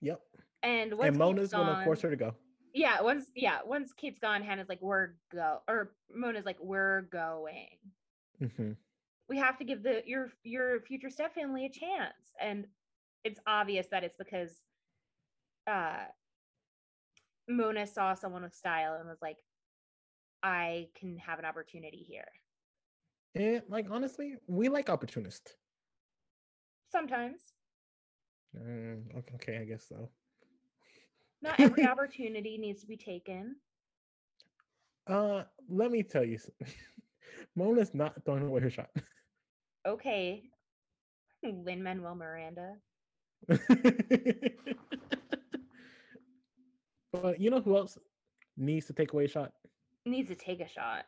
yep. And once and Mona's Kate's gonna force her to go. Yeah, once yeah, once Kate's gone, Hanna's like, We're go or Mona's like, We're going. hmm we have to give the your your future step family a chance and it's obvious that it's because uh mona saw someone with style and was like i can have an opportunity here And like honestly, we like opportunists. sometimes Mm, okay, okay, I guess so. not every opportunity needs to be taken Uh, let me tell you, Mona's not throwing away her shot. Okay. Lin Manuel Miranda. But you know who else needs to take away a shot? Needs to take a shot.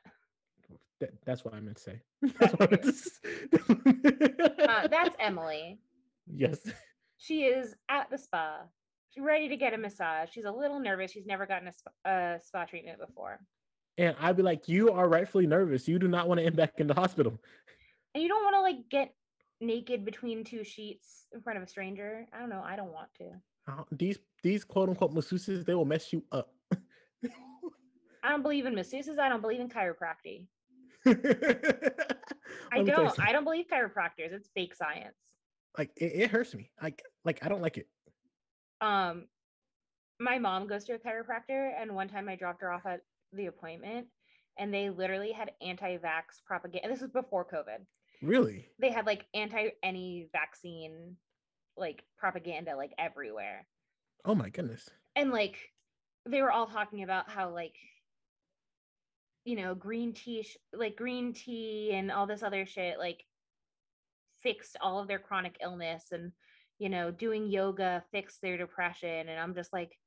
That, that's what I meant to say. That's, what I meant to say. Uh, that's Emily. yes. She is at the spa. She's ready to get a massage. She's a little nervous. She's never gotten a spa, a spa treatment before. And I'd be like, you are rightfully nervous. You do not want to end back in the hospital. And you don't want to like get naked between two sheets in front of a stranger. I don't know. I don't want to. Uh, these these quote unquote masseuses, they will mess you up. I don't believe in masseuses. I don't believe in chiropractic. I me tell you don't. I don't believe chiropractors. It's fake science. like it, it hurts me. Like like I don't like it. Um, my mom goes to a chiropractor, and one time I dropped her off at the appointment, and they literally had anti-vax propaganda. This was before COVID. Really? They had like anti any vaccine like propaganda like everywhere. Oh my goodness. and like they were all talking about how like you know green tea sh- like green tea and all this other shit like fixed all of their chronic illness and you know doing yoga fixed their depression and i'm just like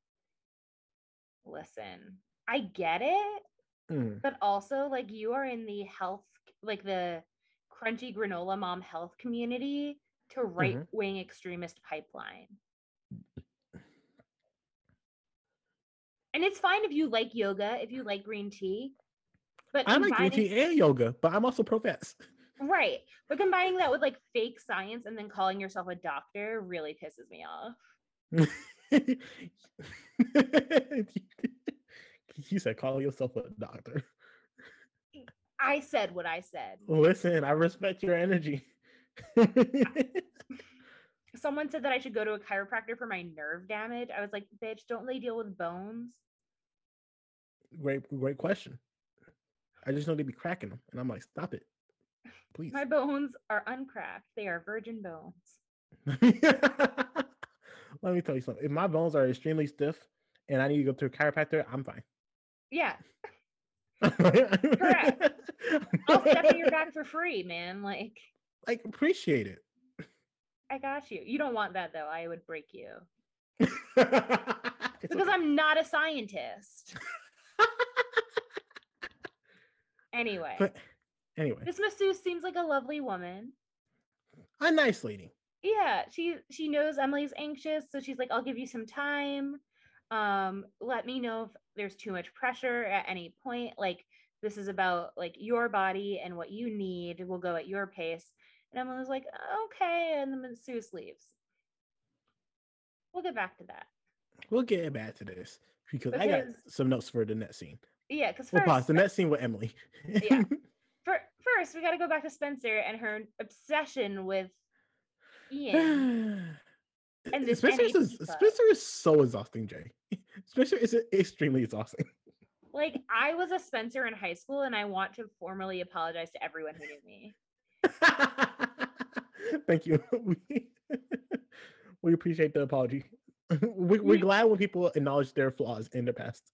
listen i get it Mm. but also like you are in the health like the crunchy granola mom health community to mm-hmm. right wing extremist pipeline and it's fine if you like yoga if you like green tea but I like green tea and yoga, but I'm also pro-vax. right but combining that with like fake science and then calling yourself a doctor really pisses me off you said call yourself a doctor. i said what i said Listen, I respect your energy. someone said that i should go to a chiropractor for my nerve damage i was like bitch don't they deal with bones great, great question. I just know they'd be cracking them, and I'm like, stop it, please. my bones are uncracked they are virgin bones Let me tell you something. If my bones are extremely stiff and I need to go to a chiropractor, I'm fine. yeah Correct. I'll step in your back for free, man. Like, Like appreciate it. I got you. You don't want that though. I would break you because okay. I'm not a scientist. anyway, But anyway, this masseuse seems like a lovely woman. a nice lady. Yeah, she she knows Emily's anxious, so she's like, "I'll give you some time. Um, let me know if there's too much pressure at any point. Like, this is about like your body and what you need. We'll go at your pace." And Emily was like, "Okay," and the masseuse leaves. We'll get back to that. We'll get back to this because I got some notes for the next scene. Yeah, because We'll pause the next scene with Emily. Yeah. fir- first we got to go back to Spencer and her obsession with Ian. And this Spencer, is, Spencer is so exhausting, Jay. Spencer is extremely exhausting. like I was a Spencer in high school, and I want to formally apologize to everyone who knew me. Thank you. We, we appreciate the apology. We, we're We- glad when people acknowledge their flaws in the past.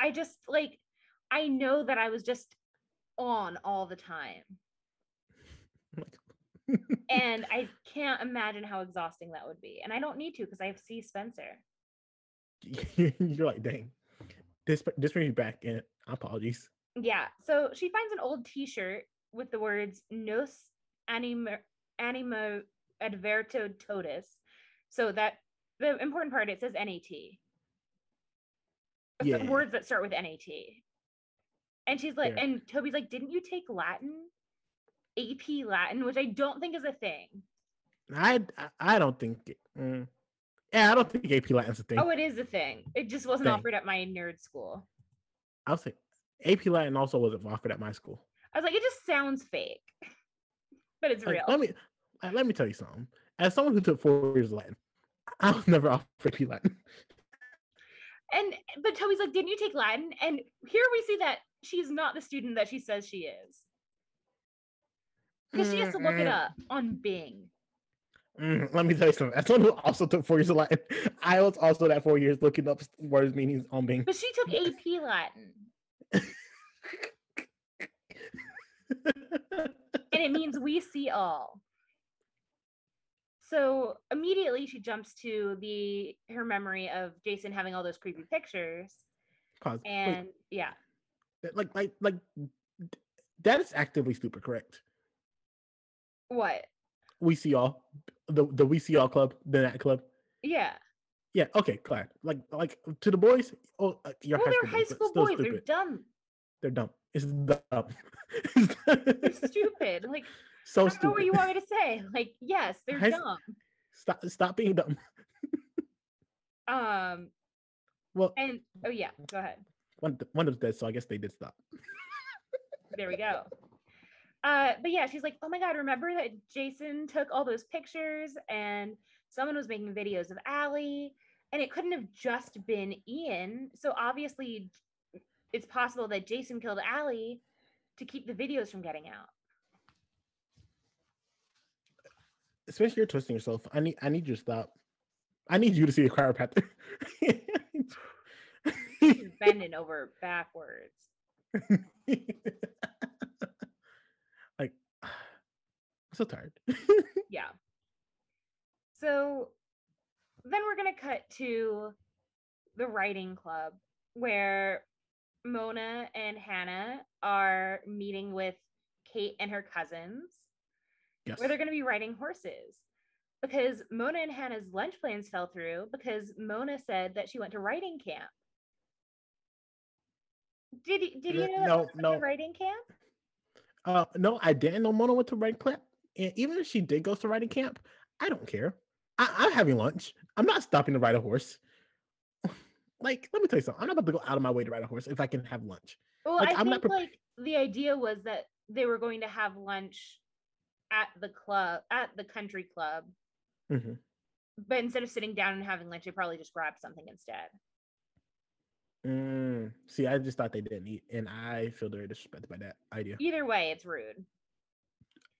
I just like I know that I was just on all the time, and I can't imagine how exhausting that would be. And I don't need to because I see Spencer. You're like, dang. This this brings me back in apologies. Yeah. So she finds an old T-shirt with the words "Nos anima anima adverto totus." So that the important part it says NAT. Yeah. words that start with NAT. And she's like, Fair. and Toby's like, didn't you take Latin? AP Latin, which I don't think is a thing. I I- I don't think it, mm, yeah, I don't think AP Latin's a thing. Oh, it is a thing. It just wasn't Thing. offered at my nerd school. I'll say AP Latin also wasn't offered at my school. I was like, it just sounds fake, but it's Like, real. let me uh, let me tell you something. As someone who took four years of Latin, I was never offered AP Latin. And but Toby's like, didn't you take Latin? And here we see that she's not the student that she says she is. Because she has to look it up on Bing. mm, let me tell you something. As someone who also took four years of Latin, I was also that four years looking up words meanings on Bing. But she took AP Latin. And it means we see all. So immediately she jumps to the her memory of Jason having all those creepy pictures. Pause. Wait, And yeah, like like like that is actively stupid, correct? what? We see all the the we see all club, the that club. Yeah. Yeah, okay, glad. Like like to the boys, oh uh, you're well, high they're school, high school boys. They're dumb. They're dumb. It's dumb. They're stupid. Like so I don't know what you want me to say. Like, yes, they're High dumb. Stop stop being dumb. Um, Well, and oh yeah, go ahead. one one of them dead, so I guess they did stop. There we go. Uh, but yeah, she's like, oh my god, remember that Jason took all those pictures and someone was making videos of Ali, and it couldn't have just been Ian. So obviously, it's possible that Jason killed Ali to keep the videos from getting out. Especially you're twisting yourself. I need I need you to stop. I need you to see a chiropractor. She's bending over backwards. like I'm so tired. Yeah. So then we're going to cut to the riding club where Mona and Hanna are meeting with Kate and her cousins yes. where they're going to be riding horses because Mona and Hanna's lunch plans fell through because Mona said that she went to riding camp. Did you, did you know that no, went to no. riding camp? Uh, no, I didn't know Mona went to riding camp. And even if she did go to riding camp, I don't care. I, I'm having lunch. I'm not stopping to ride a horse. like, let me tell you something. I'm not about to go out of my way to ride a horse if I can have lunch. Well, Like, I I'm think not prep- like the idea was that they were going to have lunch at the club at the country club, Mhm. but instead of sitting down and having lunch, they probably just grabbed something instead. Mm, see, I just thought they didn't eat, and I feel very disrespected by that idea. Either way, it's rude.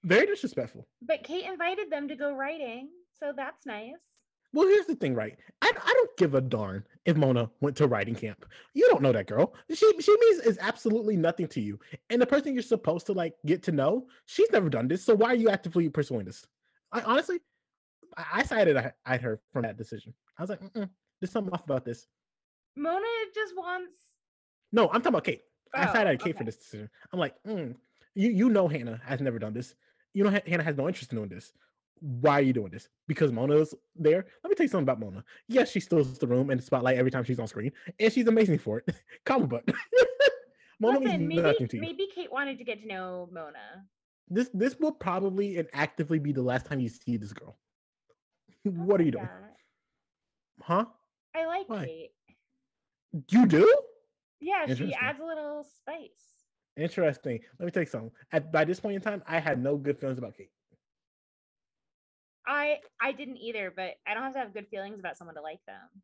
Very disrespectful. But Kate invited them to go riding, so that's nice. Well, here's the thing, right? I, I don't give a darn if Mona went to riding camp. You don't know that girl. She she means is absolutely nothing to you. And the person you're supposed to like get to know, she's never done this. So why are you actively pursuing this? I honestly, I, I sided at at her from that decision. I was like, Mm-mm, there's something off about this. Mona just wants No, I'm talking about Kate. I Oh, sided at Kate for this decision. I'm like, mm, you you know Hanna has never done this. You know Ha- Hanna has no interest in doing this. Why are you doing this? Because Mona's there. Let me tell you something about Mona. Yes, she steals the room and the spotlight every time she's on screen, and she's amazing for it. Calm butt. Mona Listen, maybe nothing to you. maybe Kate wanted to get to know Mona. This this will probably and actively be the last time you see this girl. What are you doing? that. Huh? I like Why? Kate. You do? Yeah, she adds a little spice. Interesting. Let me tell you something. At by this point in time, I had no good feelings about Kate. I I didn't either, but I don't have to have good feelings about someone to like them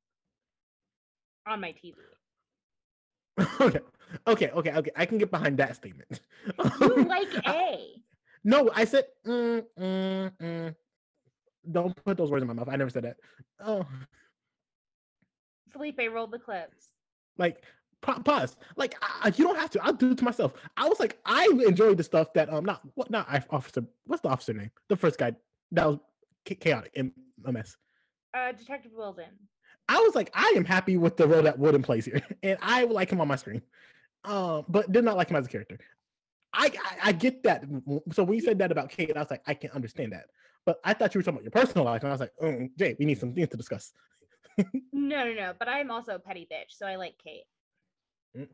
on my TV. okay, okay, okay, okay. I can get behind that statement. You like I- A. no, I said. Mm, mm, mm. Don't put those words in my mouth. I never said that. Oh, Felipe rolled the clips. like pa- pause. Like I, I- you don't have to. I'll do it to myself. I was like, I enjoyed the stuff that um not what not I- officer. What's the officer name? The first guy that was chaotic and a mess. Uh, Detective Wilden. I was like, I am happy with the role that Wilden plays here, and I like him on my screen. Um, but did not like him as a character. I, I I get that. So when you said that about Kate, I was like, I can understand that. But I thought you were talking about your personal life, and I was like, mm, Jay, we need some things to discuss. No, no, no. But I'm also a petty bitch, so I like Kate. Mm.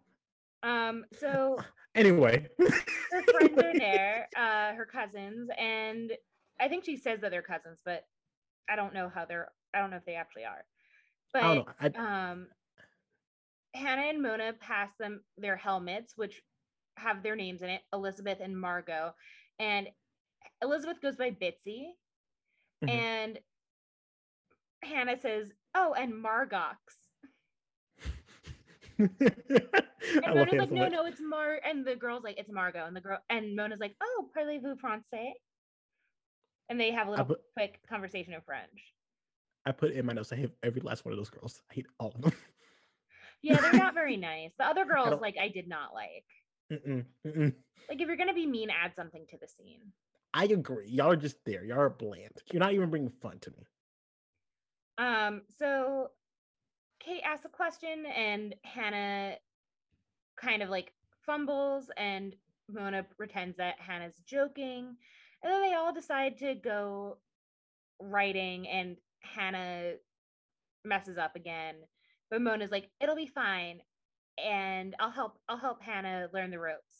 Um, so Anyway, her friends are there, uh, her cousins, and I think she says that they're cousins, but I don't know how they're. I don't know if they actually are. But I don't know. I, um Hanna and Mona pass them their helmets, which have their names in it, Elizabeth and Margot. And Elizabeth goes by Bitsy. Mhm. And Hanna says, Oh, and Margox. And Mona's like, No, no, it's Mar. And the girl's like, It's Margot. And the girl, and Mona's like, Oh, parlez-vous français? And they have a little put- quick conversation in French. I put in my notes. I hate every last one of those girls. I hate all of them. Yeah, they're not very nice. The other girls, don't- like, I did not like. Mm-mm, mm-mm. Like if you're gonna be mean, add something to the scene. I agree. Y'all are just there. Y'all are bland. You're not even bringing fun to me. Um, so Kate asks a question and Hanna kind of like fumbles and Mona pretends that Hanna's joking. And then they all decide to go riding and Hanna messes up again. But Mona's like, it'll be fine. And I'll help I'll help Hanna learn the ropes.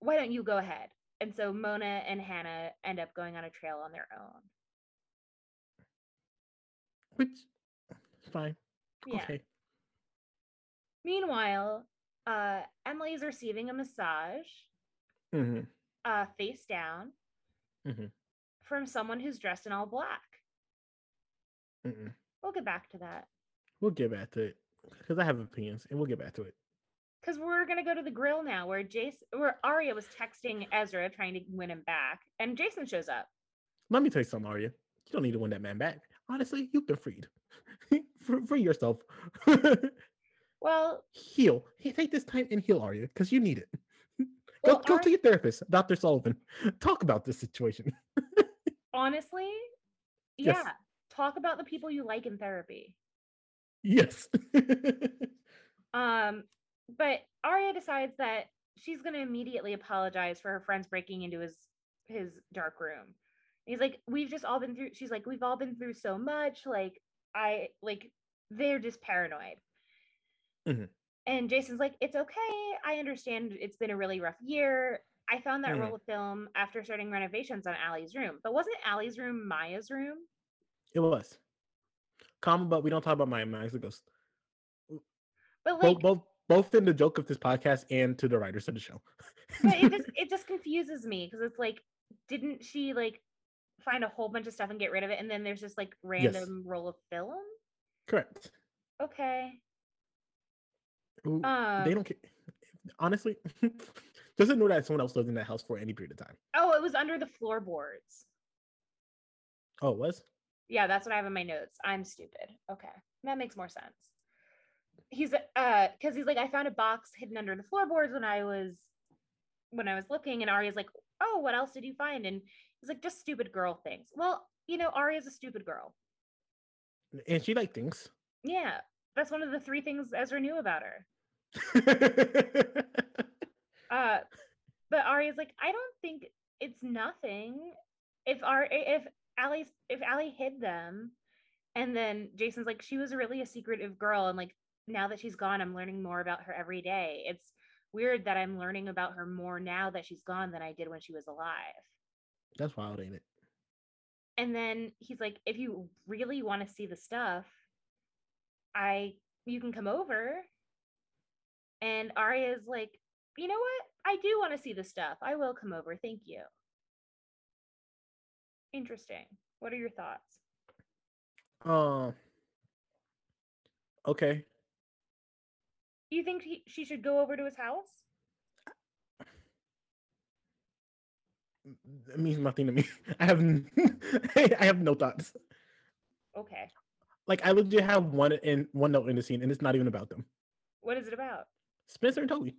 Why don't you go ahead? And so Mona and Hanna end up going on a trail on their own. Which fine. Yeah. Okay. Meanwhile, uh, Emily is receiving a massage, hmm uh, face down, Mhm. from someone who's dressed in all black. Mm-mm. We'll get back to that We'll get back to it because I have opinions, and we'll get back to it. because we're gonna go to the grill now, where Jason, where Aria was texting Ezra trying to win him back, and Jason shows up. Let me tell you something, Aria. You don't need to win that man back. Honestly, you've been freed. free, free yourself. Well, heal. Hey, take this time and heal, Aria, because you need it. Go Well, go Ar- to your therapist, Dr. Sullivan. Talk about this situation. honestly, Yes. yeah, talk about the people you like in therapy. yes. Um, but Aria decides that she's gonna immediately apologize for her friends breaking into his his dark room. He's like, we've just all been through. She's like, we've all been through so much. Like, I like, they're just paranoid. Mhm. And Jason's like, it's okay. I understand. It's been a really rough year. I found that Mhm. roll of film after starting renovations on Ali's room, but wasn't Ali's room Maya's room? it was. Common, but we don't talk about my Maya's a ghost. But like, Both, both, both in the joke of this podcast and to the writers of the show. but it just it just confuses me because it's like didn't she like find a whole bunch of stuff and get rid of it and then there's just like random roll of film Correct. okay Ooh, um they don't care. Honestly, just know that someone else lived in that house for any period of time. oh it was under the floorboards Oh, it was? yeah that's what i have in my notes i'm stupid okay that makes more sense he's uh because he's like i found a box hidden under the floorboards when i was when i was looking and Aria's like oh what else did you find and he's like just stupid girl things well you know Aria's a stupid girl And she like things. yeah that's one of the three things ezra knew about her Uh, but Aria's like, I don't think it's nothing. If our if Ali's if Ali hid them, and then Jason's like, she was really a secretive girl, and like now that she's gone, I'm learning more about her every day. It's weird that I'm learning about her more now that she's gone than I did when she was alive. That's wild, ain't it? And then he's like, if you really want to see the stuff, I you can come over. And Aria's like, you know what? I do want to see the stuff. I will come over. Thank you. Interesting. What are your thoughts? Um. okay. Do you think he, she should go over to his house? It means nothing to me. I have I have no thoughts. Okay. Like I legit have one in one note in the scene, and it's not even about them. What is it about? Spencer and Toby.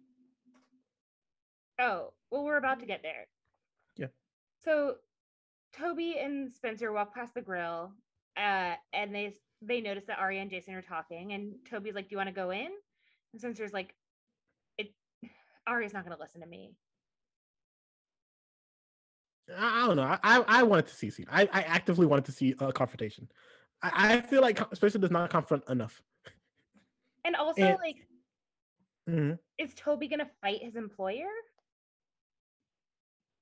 Oh, well, we're about to get there. Yeah. So Toby and Spencer walk past the grill, uh, and they they notice that Aria and Jason are talking, and Toby's like, "Do you want to go in?" And Spencer's like, "It." Aria's not going to listen to me. I, I don't know. I, I wanted to see scene. I, I actively wanted to see a confrontation. I, I feel like Spencer does not confront enough. And also, And- like, Mhm. is Toby going to fight his employer?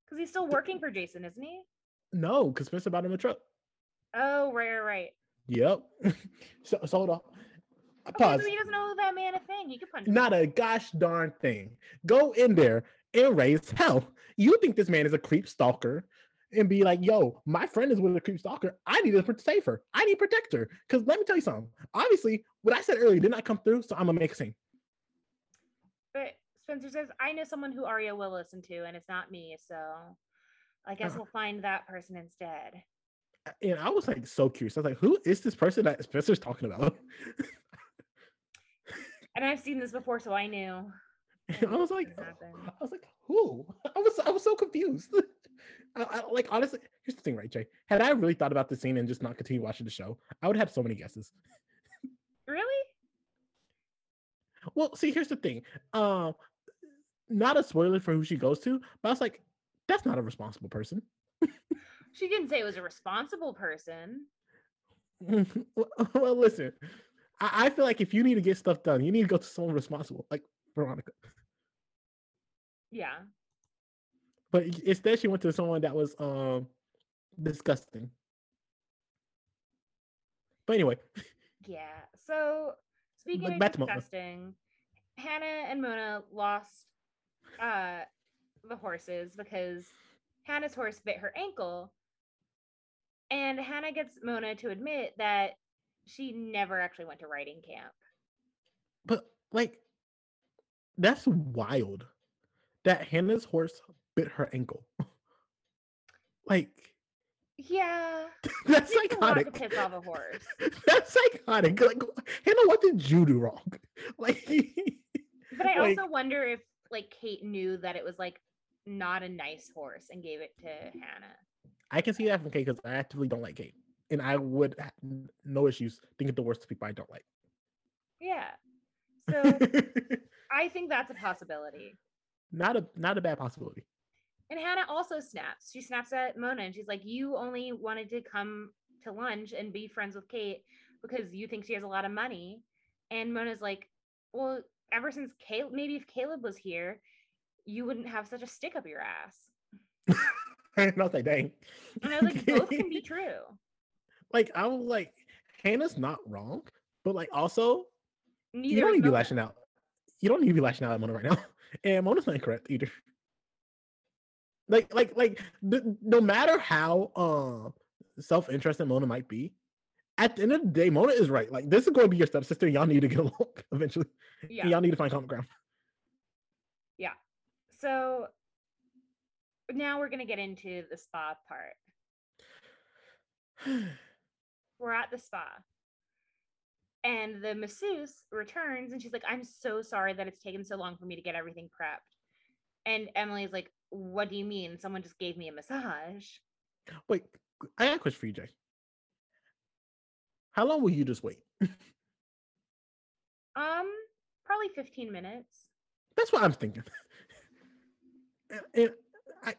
Because he's still working for Jason, isn't he? No, because Spencer bought him a truck. Oh, right, right, right. Yep. so, so hold on. Okay, Pause. so he doesn't know that man a thing. He could punch. him. Not a gosh darn thing. Go in there and raise hell. You think this man is a creep stalker and be like, yo, my friend is with a creep stalker. I need to save her. I need to protect her. Because let me tell you something. Obviously, what I said earlier did not come through, so I'm to make a scene. But Spencer says, I know someone who Aria will listen to, and it's not me. So I guess Uh. we'll find that person instead. And I was like so curious. I was like, who is this person that Spencer's talking about? And I've seen this before, so I knew. I was like, I was like, who? I was I was so confused. I, I, like honestly, here's the thing, right, Jay? Had I really thought about the scene and just not continue watching the show, I would have so many guesses. Really? Well, see, here's the thing. Um, not a spoiler for who she goes to, but I was like, that's not a responsible person. She didn't say it was a responsible person. well, well, listen, I, I feel like if you need to get stuff done, you need to go to someone responsible, like Veronica. Yeah. But instead, she went to someone that was um disgusting. But anyway, Yeah. So speaking Like, of disgusting, Hanna and Mona lost uh the horses because Hanna's horse bit her ankle. And Hanna gets Mona to admit that she never actually went to riding camp. but like, that's wild. That Hanna's horse bit her ankle. like, Yeah. that's It's a lot to psychotic. piss off a horse. That's psychotic. Like, Hanna, what did you do wrong? Like, But I Like- also wonder if like Kate knew that it was like not a nice horse and gave it to Hanna. I can see that from Kate because I actively don't like Kate, and I would no issues thinking the worst of people I don't like. Yeah. So I think that's a possibility. not a not a bad possibility. And Hanna also snaps. She snaps at Mona and she's like, You only wanted to come to lunch and be friends with Kate because you think she has a lot of money. And Mona's like, Well, ever since Caleb, maybe if Caleb was here, you wouldn't have such a stick up your ass. and I was like, dang. And I was like, Both can be true. like I was like, Hanna's not wrong, but like also Neither you don't need to be lashing out. You don't need to be lashing out at Mona right now, and Mona's not incorrect either. Like like like th- no matter how uh, self interested Mona might be, at the end of the day, Mona is right. Like this is going to be your stepsister. Y'all need to get along eventually. Yeah. Y'all need to find common ground. Yeah. So now we're going to get into the spa part. We're at the spa. And the masseuse returns and she's like, I'm so sorry that it's taken so long for me to get everything prepped. And Emily's like, What do you mean? Someone just gave me a massage. Wait, I got a question for you, Jay. How long will you just wait? Um, probably 15 minutes. That's what I'm thinking. And- I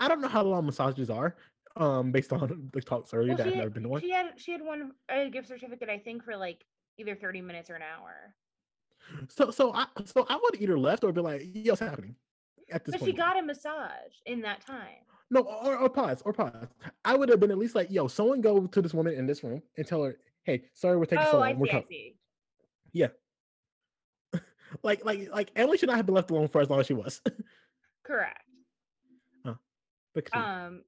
I don't know how long massages are, um, based on the talks earlier Well, that I've never been to one. she had she had one a gift certificate, I think, for like either 30 minutes or an hour. So so I so I would either left or be like, yo, what's happening? At this But point. she got a massage in that time. no or, or pause or pause. I would have been at least like, yo, someone go to this woman in this room and tell her, hey, sorry, we're taking so Oh, long. I we're see, I com-" see. Like like like Emily should not have been left alone for as long as she was. Correct. but. Um,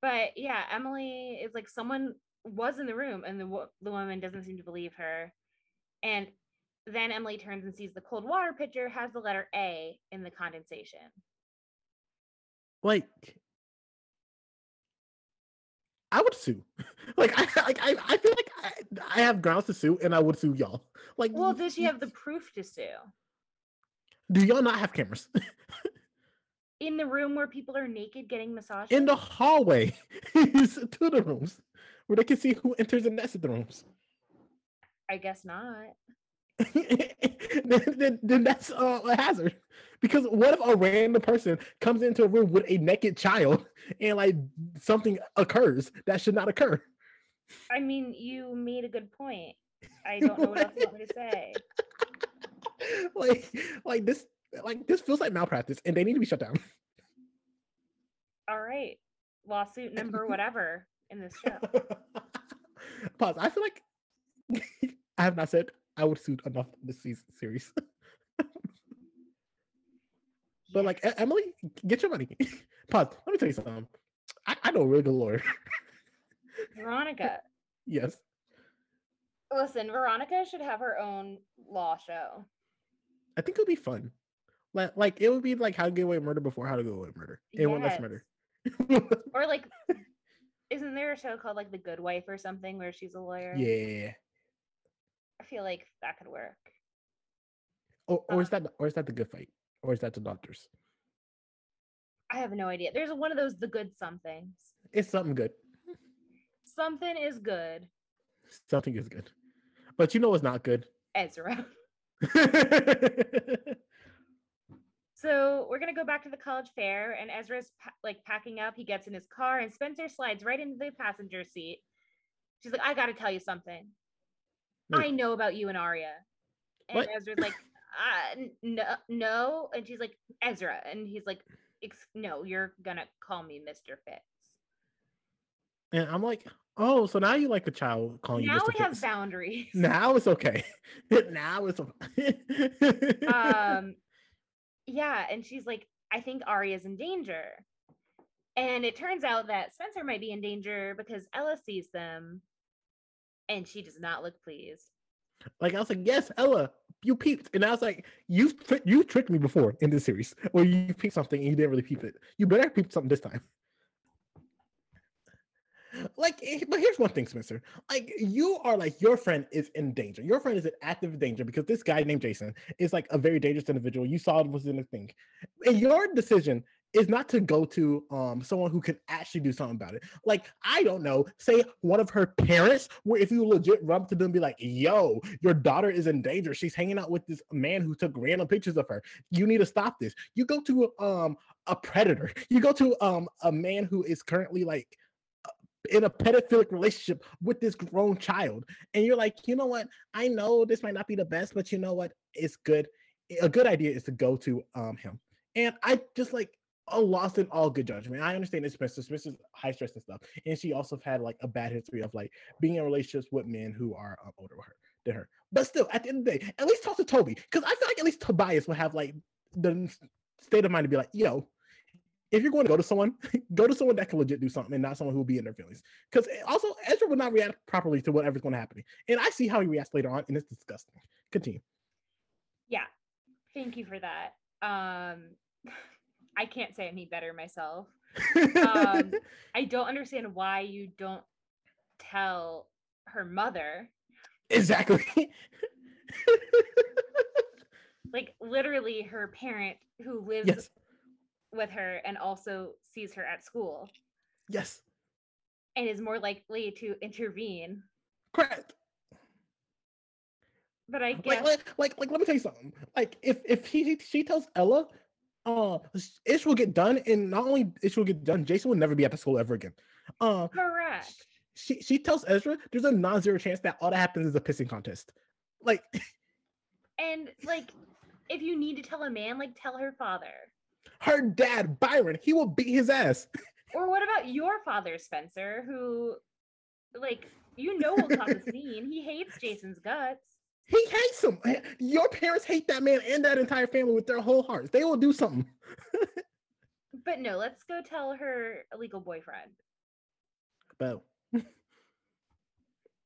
but yeah, Emily is like someone was in the room, and the the woman doesn't seem to believe her. And then Emily turns and sees the cold water pitcher has the letter A in the condensation. like I would sue. Like I like I, I feel like I, I have grounds to sue and I would sue y'all. Like Well, does she have the proof to sue do y'all not have cameras? in the room where people are naked getting massages? In the hallway to the rooms where they can see who enters and exits the rooms. I guess not. then, then, then that's uh, a hazard. Because what if a random person comes into a room with a naked child and like something occurs that should not occur? I mean, you made a good point. I don't know what else you want me to say. like like this like this feels like malpractice and they need to be shut down. All right, lawsuit number whatever in this show. Pause. I feel like I have not said I would suit enough this season series. But like Emily, get your money. Pause. Let me tell you something. I, I know a really good lawyer. Veronica, yes. listen, Veronica should have her own law show. I think it would be fun. Like, like it would be like how to get away with murder before how to get away with murder. And one less Yes. murder. Or like, isn't there a show called like The Good Wife or something where she's a lawyer? yeah. I feel like that could work. or, or is Uh, that or is that the good fight, or is that the doctors? I have no idea. There's one of those the good somethings. It's something good. Something is good. Something is good, but you know what's not good. Ezra. So we're gonna go back to the college fair, and Ezra's pa- like packing up. He gets in his car, and Spencer slides right into the passenger seat. She's like, "I got to tell you something. Wait. I know about you and Aria." And What? Ezra's like, uh, "No, no," and she's like, "Ezra," and he's like, "No, you're gonna call me Mister Fitz." and I'm like, oh, so now you like a child calling you now Mr. we have boundaries. Now it's okay. But now it's okay. um yeah and she's like i think aria's in danger and it turns out that spencer might be in danger because ella sees them and she does not look pleased like I was like, yes, Ella, you peeped, and I was like, you tri- you tricked me before in this series, where you peeped something and you didn't really peep it. You better peep something this time. Like, eh, but here's one thing, Spencer. Like, you are like your friend is in danger. Your friend is in active danger because this guy named Jason is like a very dangerous individual. You saw it was in a thing, and your decision is not to go to um someone who can actually do something about it. Like, I don't know, say one of her parents, where if you legit run to them be like, yo, your daughter is in danger. She's hanging out with this man who took random pictures of her. You need to stop this. You go to um a predator. You go to um a man who is currently like in a pedophilic relationship with this grown child and you're like you know what i know this might not be the best but you know what it's good a good idea is to go to um him and i just like a lost in all good judgment i understand it's spencer spencer's high stress and stuff and she also had like a bad history of like being in relationships with men who are um, older with her than her but still at the end of the day at least talk to toby because i feel like at least tobias would have like the state of mind to be like yo if you're going to go to someone, go to someone that can legit do something and not someone who will be in their feelings. Because also Ezra would not react properly to whatever's going to happen. And I see how he reacts later on, and it's disgusting. Continue. yeah thank you for that um i can't say any better myself um i don't understand why you don't tell her mother exactly. like literally her parent who lives yes. with her and also sees her at school Yes. and is more likely to intervene. Correct. But I Like, guess like, like, like, let me tell you something. Like, if if he she tells Ella, uh, Ish will get done, and not only Ish will get done, Jason will never be at the school ever again. Uh, correct. she she tells Ezra there's a non-zero chance that all that happens is a pissing contest. Like, And like if you need to tell a man, like tell her father. her dad Byron, he will beat his ass. Or what about your father, Spencer, who like you know will cause a scene. He hates Jason's guts. He hates him. Your parents hate that man and that entire family with their whole hearts. They will do something. But no, let's go tell her illegal boyfriend.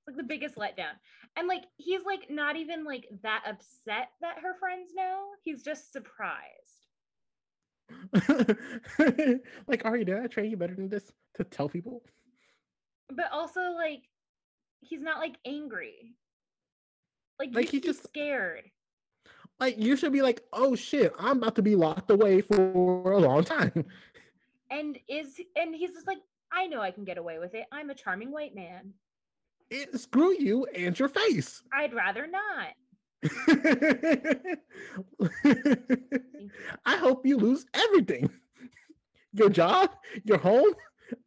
It's like the biggest letdown. And like he's like not even like that upset that her friends know. He's just surprised. like, Ari, did I train you better than this to tell people? But also like he's not like angry. Like, Like, you just- scared. Like, you should be like, oh shit, I'm about to be locked away for a long time. And is and he's just like, I know I can get away with it. I'm a charming white man. It, screw you and your face. I'd rather not. I hope you lose everything. Your job, your home.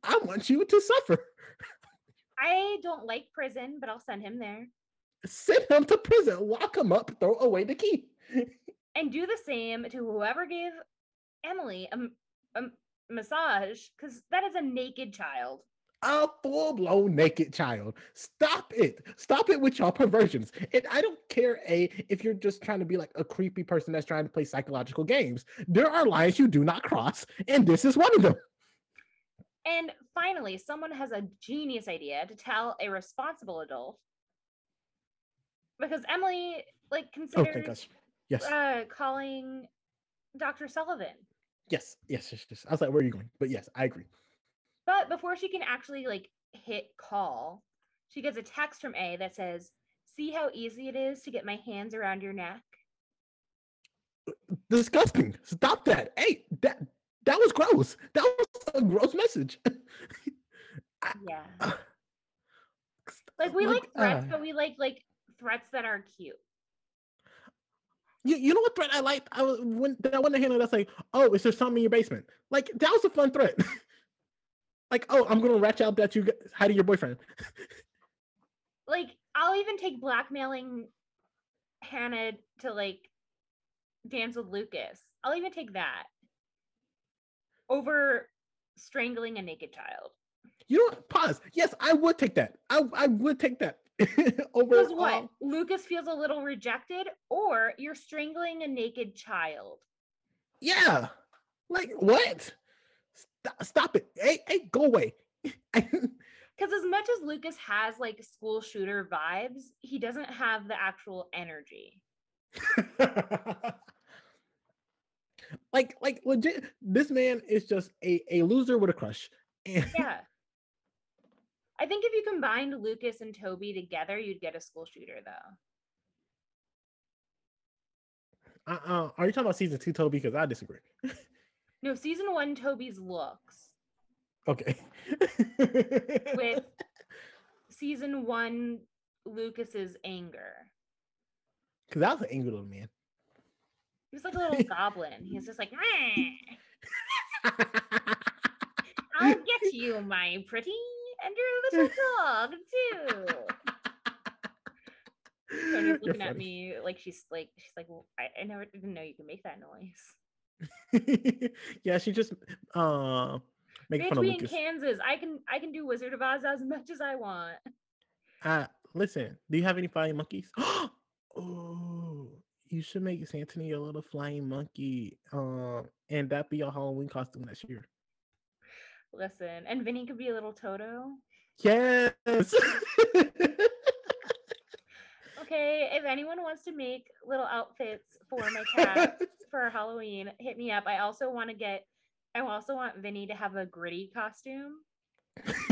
I want you to suffer. I don't like prison, but I'll send him there. Send him to prison, lock him up, throw away the key. And do the same to whoever gave Emily a massage, because that is a naked child. A full blown naked child. Stop it. Stop it with your perversions. And I don't care, A, if you're just trying to be like a creepy person that's trying to play psychological games. There are lines you do not cross, and this is one of them. And finally, someone has a genius idea to tell a responsible adult. Because Emily like Oh, considered thank gosh. Yes. uh, calling Dr. Sullivan. Yes. Yes. Yes. Yes. I was like, where are you going? But yes, I agree. But before she can actually like hit call, she gets a text from A that says, "See how easy it is to get my hands around your neck." disgusting. Stop that. Hey, that that was gross. That was a gross message. yeah. like we like, like threats, uh, but we like like threats that are cute. You, you know what threat I liked? I was when that one handle that's like, oh, is there something in your basement? Like that was a fun threat. like, oh, I'm gonna ratchet out that you hiding your boyfriend. like, I'll even take blackmailing Hanna to like dance with Lucas. I'll even take that over strangling a naked child. You know what? Pause. Yes, I would take that. I I would take that. over because what? Um, Lucas feels a little rejected, or you're strangling a naked child. Yeah. Like what? Stop, stop it. Hey, hey, go away. Because as much as Lucas has like school shooter vibes, he doesn't have the actual energy. like, like legit, this man is just a, a loser with a crush. And yeah. I think if you combined Lucas and Toby together, you'd get a school shooter though. Uh, uh are you talking about season two Toby? Because I disagree. no, season one Toby's looks. Okay. With season one Lucas's anger. Because that was an angry little man. He was like a little goblin. He was just like, I'll get you, my pretty and your little dog too. Tony's looking at me like she's like she's like well, I, I never even know you can make that noise. yeah, she just uh making fun of Lucas. in Kansas. I can I can do Wizard of Oz as much as I want. Uh listen, do you have any flying monkeys? oh you should make Santony a little flying monkey. Um and that be your Halloween costume next year. Listen, and Vinny could be a little Toto. Yes. okay, if anyone wants to make little outfits for my cat for Halloween, hit me up. I also want to get I also want Vinny to have a gritty costume.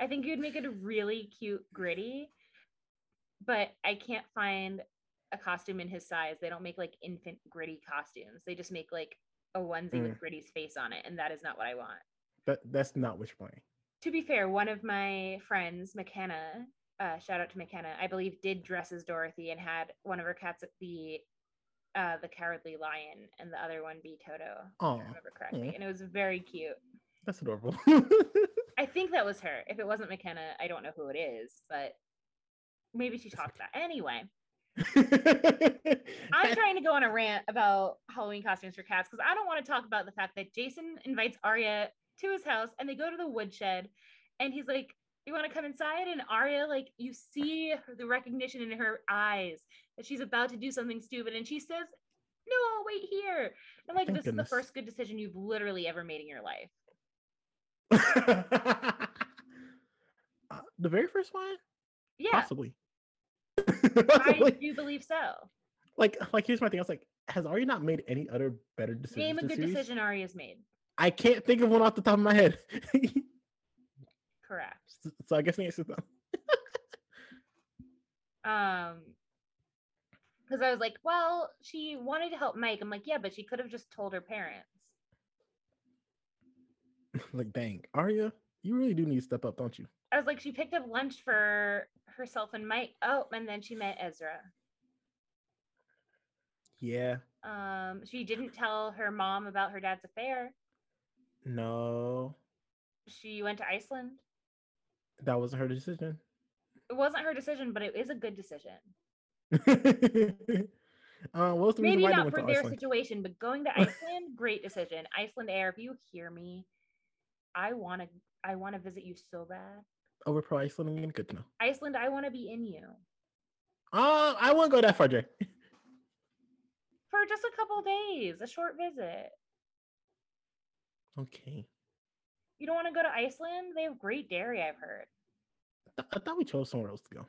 I think you'd make it a really cute gritty, but I can't find a costume in his size. They don't make like infant gritty costumes. They just make like a onesie mm. with Gritty's face on it, and that is not what I want. That that's not what you're playing. To be fair, one of my friends, McKenna, uh, shout out to McKenna, I believe did dress as Dorothy and had one of her cats be uh, the Cowardly Lion, and the other one be Toto. Oh, remember correctly, and it was very cute. That's adorable. I think that was her. If it wasn't McKenna, I don't know who it is, but maybe she talked about. Anyway, I'm trying to go on a rant about Halloween costumes for cats because I don't want to talk about the fact that Jason invites Aria to his house and they go to the woodshed and he's like, You want to come inside? And Aria, like, you see the recognition in her eyes that she's about to do something stupid. And she says, No, I'll wait here. And like, Thank this goodness. is the first good decision you've literally ever made in your life. uh, the very first one? Yeah. Possibly. I do believe so. Like, like here's my thing. I was like, has Ari not made any other better decisions? Name a good series? decision Ari has made. I can't think of one off the top of my head. Correct. So, so I guess the answer is no. um, because I was like, well, she wanted to help Mike. I'm like, yeah, but she could have just told her parents. like, dang, Aria, you really do need to step up, don't you? I was like, she picked up lunch for herself and Mike. Oh, and then she met Ezra. Yeah. Um, she didn't tell her mom about her dad's affair. No. She went to Iceland. That wasn't her decision. It wasn't her decision, but it is a good decision. uh, what Maybe not for their Iceland? situation, but going to Iceland, great decision. Iceland Air, if you hear me, I want to. I want to visit you so bad. Over pro Iceland again? Good to know. Iceland, I want to be in you. Uh, I won't go that far, Jay. For just a couple days, a short visit. Okay. You don't want to go to Iceland? They have great dairy, I've heard. I, th- I thought we chose somewhere else to go.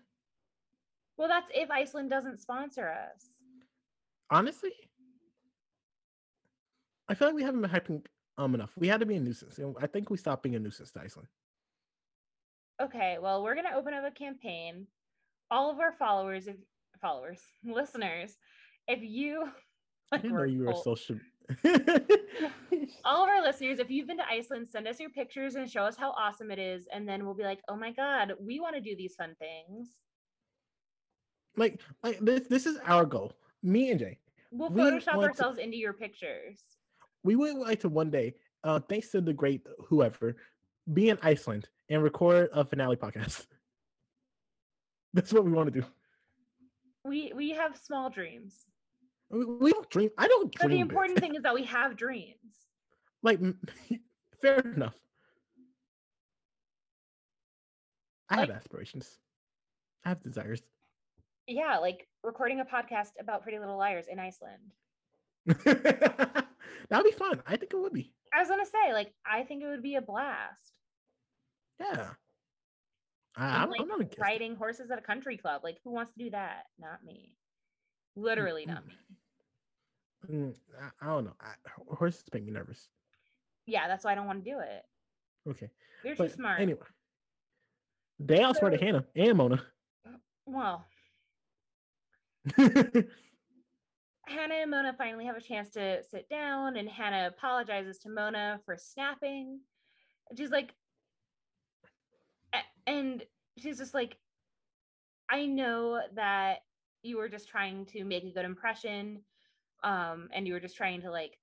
Well, that's if Iceland doesn't sponsor us. Honestly, I feel like we haven't been hyping um enough. We had to be a nuisance. I think we stopped being a nuisance to Iceland okay, well, we're going to open up a campaign. All of our followers, if followers, listeners, if you I didn't know you were social. all of our listeners, if you've been to Iceland, send us your pictures and show us how awesome it is. And then we'll be like, oh my God, we want to do these fun things. like, like this. This is our goal. Me and Jay. We'll We Photoshop want to- ourselves into your pictures. We would like to one day, uh, thanks to the great whoever, be in Iceland and record a finale podcast. That's what we want to do. We we have small dreams. We, we don't dream. I don't But dream. the big. important thing is that we have dreams. like, fair enough. I have aspirations. I have desires. Yeah, like recording a podcast about Pretty Little Liars in Iceland. That'd be fun. I think it would be. I was gonna say, like, I think it would be a blast. Yeah. I, I'm, like not riding horses at a country club. Like, who wants to do that? Not me. Literally not me. Mm, I, I don't know. I, horses make me nervous. Yeah, that's why I don't want to do it. Okay. They're too smart. anyway, they all swear to Hanna and Mona. Well, Hanna and Mona finally have a chance to sit down, and Hanna apologizes to Mona for snapping. And she's like, and she's just like, I know that you were just trying to make a good impression, um, and you were just trying to like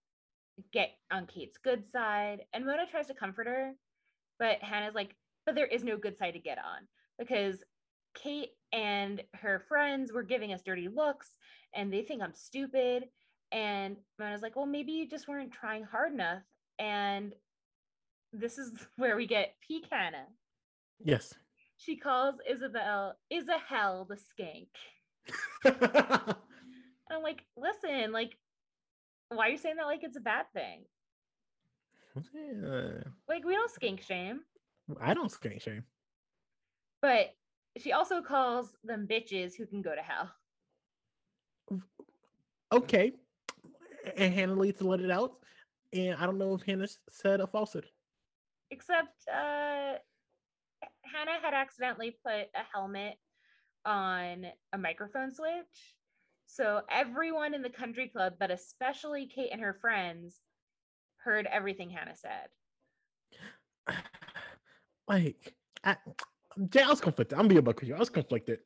get on Kate's good side. And Mona tries to comfort her, but Hanna's like, but there is no good side to get on because Kate and her friends were giving us dirty looks and they think I'm stupid. And Mona's like, well, maybe you just weren't trying hard enough. And this is where we get peak Hanna. Yes. She calls Isabel Isahel the skank. And I'm like, listen, like, why are you saying that like it's a bad thing? Yeah. Like, we don't skink shame. I don't skate shame. But she also calls them bitches who can go to hell. Okay. And Hanna leads to let it out. And I don't know if Hanna said a falsehood. except uh Hanna had accidentally put a helmet on a microphone switch. So everyone in the country club, but especially Kate and her friends, heard everything Hanna said. like I, I was conflicted. I'm being a buck with you. I was conflicted.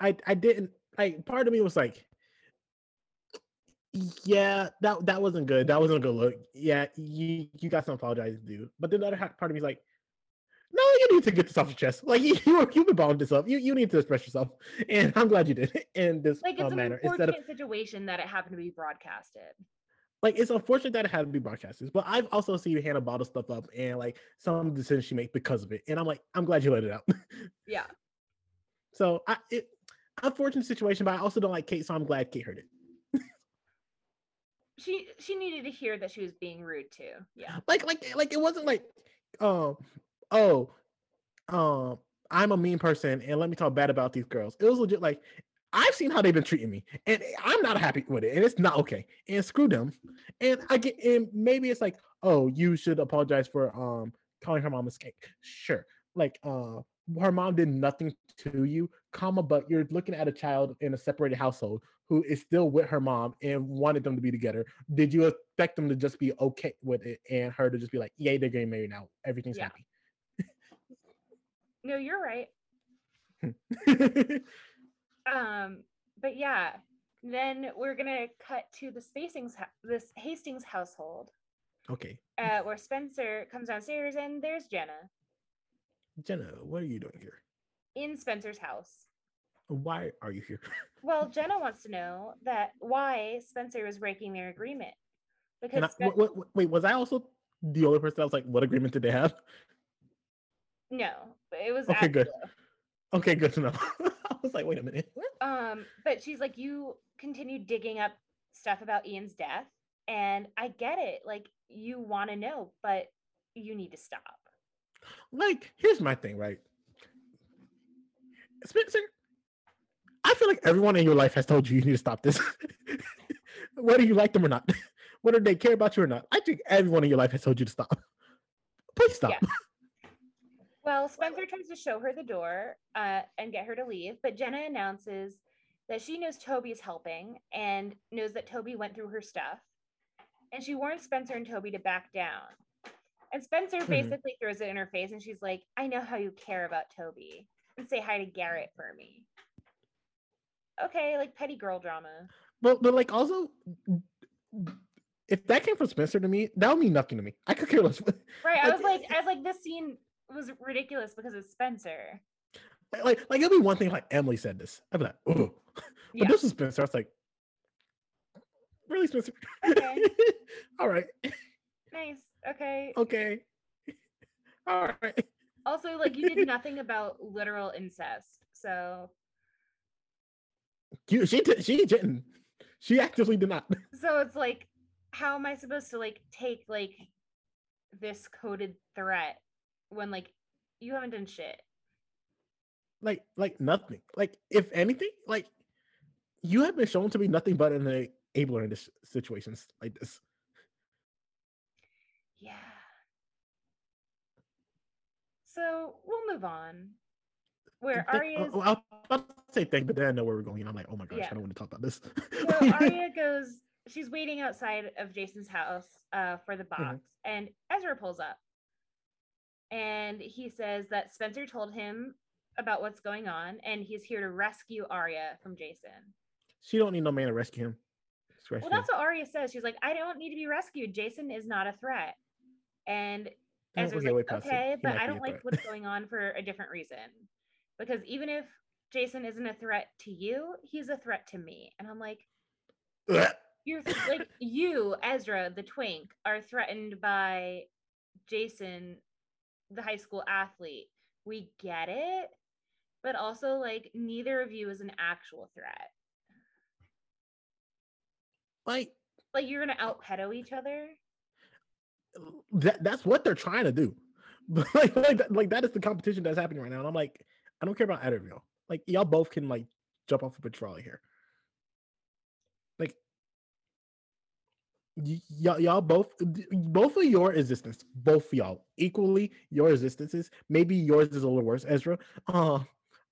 I I didn't like part of me was like, yeah, that that wasn't good. That wasn't a good look. Yeah, you you got some apologizing to do. But then the other part of me is like, need to get this off your chest. Like you you you've been this up. You you need to express yourself, and I'm glad you did it in this Like uh, it's an manner instead unfortunate of situation that it happened to be broadcasted. like it's unfortunate that it had to be broadcasted, but I've also seen Hanna bottle stuff up and like some decisions she made because of it. And I'm like, I'm glad you let it out. Yeah. so I it unfortunate situation, but I also don't like Kate, so I'm glad Kate heard it. She she needed to hear that she was being rude too. Yeah. Like like like it wasn't like um oh um I'm a mean person and let me talk bad about these girls. It was legit like I've seen how they've been treating me, and I'm not happy with it, and it's not okay. And screw them. And I get, and maybe it's like, oh, you should apologize for um calling her mom a skank. Sure, like uh, her mom did nothing to you, comma, but you're looking at a child in a separated household who is still with her mom and wanted them to be together. Did you expect them to just be okay with it, and her to just be like, yay, they're getting married now, everything's Yeah. happy. No, you're right. Um, but yeah, then we're gonna cut to the Spacings this Hastings household, okay, uh, where Spencer comes downstairs and there's Jenna Jenna, what are you doing here? in Spencer's house. Why are you here? Well, Jenna wants to know that why Spencer was breaking their agreement because I, Spen- wait, wait, was I also the only person that was like, what agreement did they have? No, it was Okay, good. Angela. Okay, good to know. I was like, wait a minute. Um, but she's like, you continue digging up stuff about Ian's death, and I get it. Like, you want to know, but you need to stop. Like, here's my thing, right? Spencer, I feel like everyone in your life has told you you need to stop this. Whether you like them or not, whether they care about you or not. I think everyone in your life has told you to stop. Please stop. Yeah. Well, Spencer tries to show her the door uh, and get her to leave, but Jenna announces that she knows Toby's helping and knows that Toby went through her stuff. And she warns Spencer and Toby to back down. And Spencer Mhm. basically throws it in her face and she's like, I know how you care about Toby. And say hi to Garrett for me. Okay, like petty girl drama. But but like also, if that came from Spencer to me, that would mean nothing to me. I could care less. Right. I was like, I was like, this scene was ridiculous because it's Spencer. like like it'll be one thing if, like Emily said this. I'd be like, oh, but Yeah. this is Spencer. I was like, really, Spencer? Okay. All right, Nice. Okay. okay, all right. Also, like you did nothing about literal incest. So You, she did. She didn't. She actively did not. so it's like, how am I supposed to like take like this coded threat when like you haven't done shit? Like like nothing. Like if anything, like you have been shown to be nothing but an enabler in this situations like this. Yeah. So we'll move on. Where Aria's oh, I'll, to say thank, but then I know where we're going, and I'm like, oh my gosh, Yeah. I don't want to talk about this. so Aria goes, she's waiting outside of Jason's house uh, for the Mm-hmm. box, and Ezra pulls up. And he says that Spencer told him about what's going on, and he's here to rescue Aria from Jason. she don't need no man to rescue him. Well, that's what Aria says. She's like, I don't need to be rescued. Jason is not a threat. And Ezra's okay, like, wait, pause it. okay, but I don't like what's going on for a different reason. Because even if Jason isn't a threat to you, he's a threat to me. And I'm like, you're th- like you ezra the twink are threatened by jason the high school athlete we get it but also like neither of you is an actual threat like like you're gonna out pedo each other that, that's what they're trying to do. Like, like, that, like that is the competition that's happening right now. And I'm like, I don't care about either of y'all. Like y'all both can like jump off a a trolley here. Like y- y'all, y'all both, both of your existence, both of y'all equally, your existences. Maybe yours is a little worse, Ezra. Uh,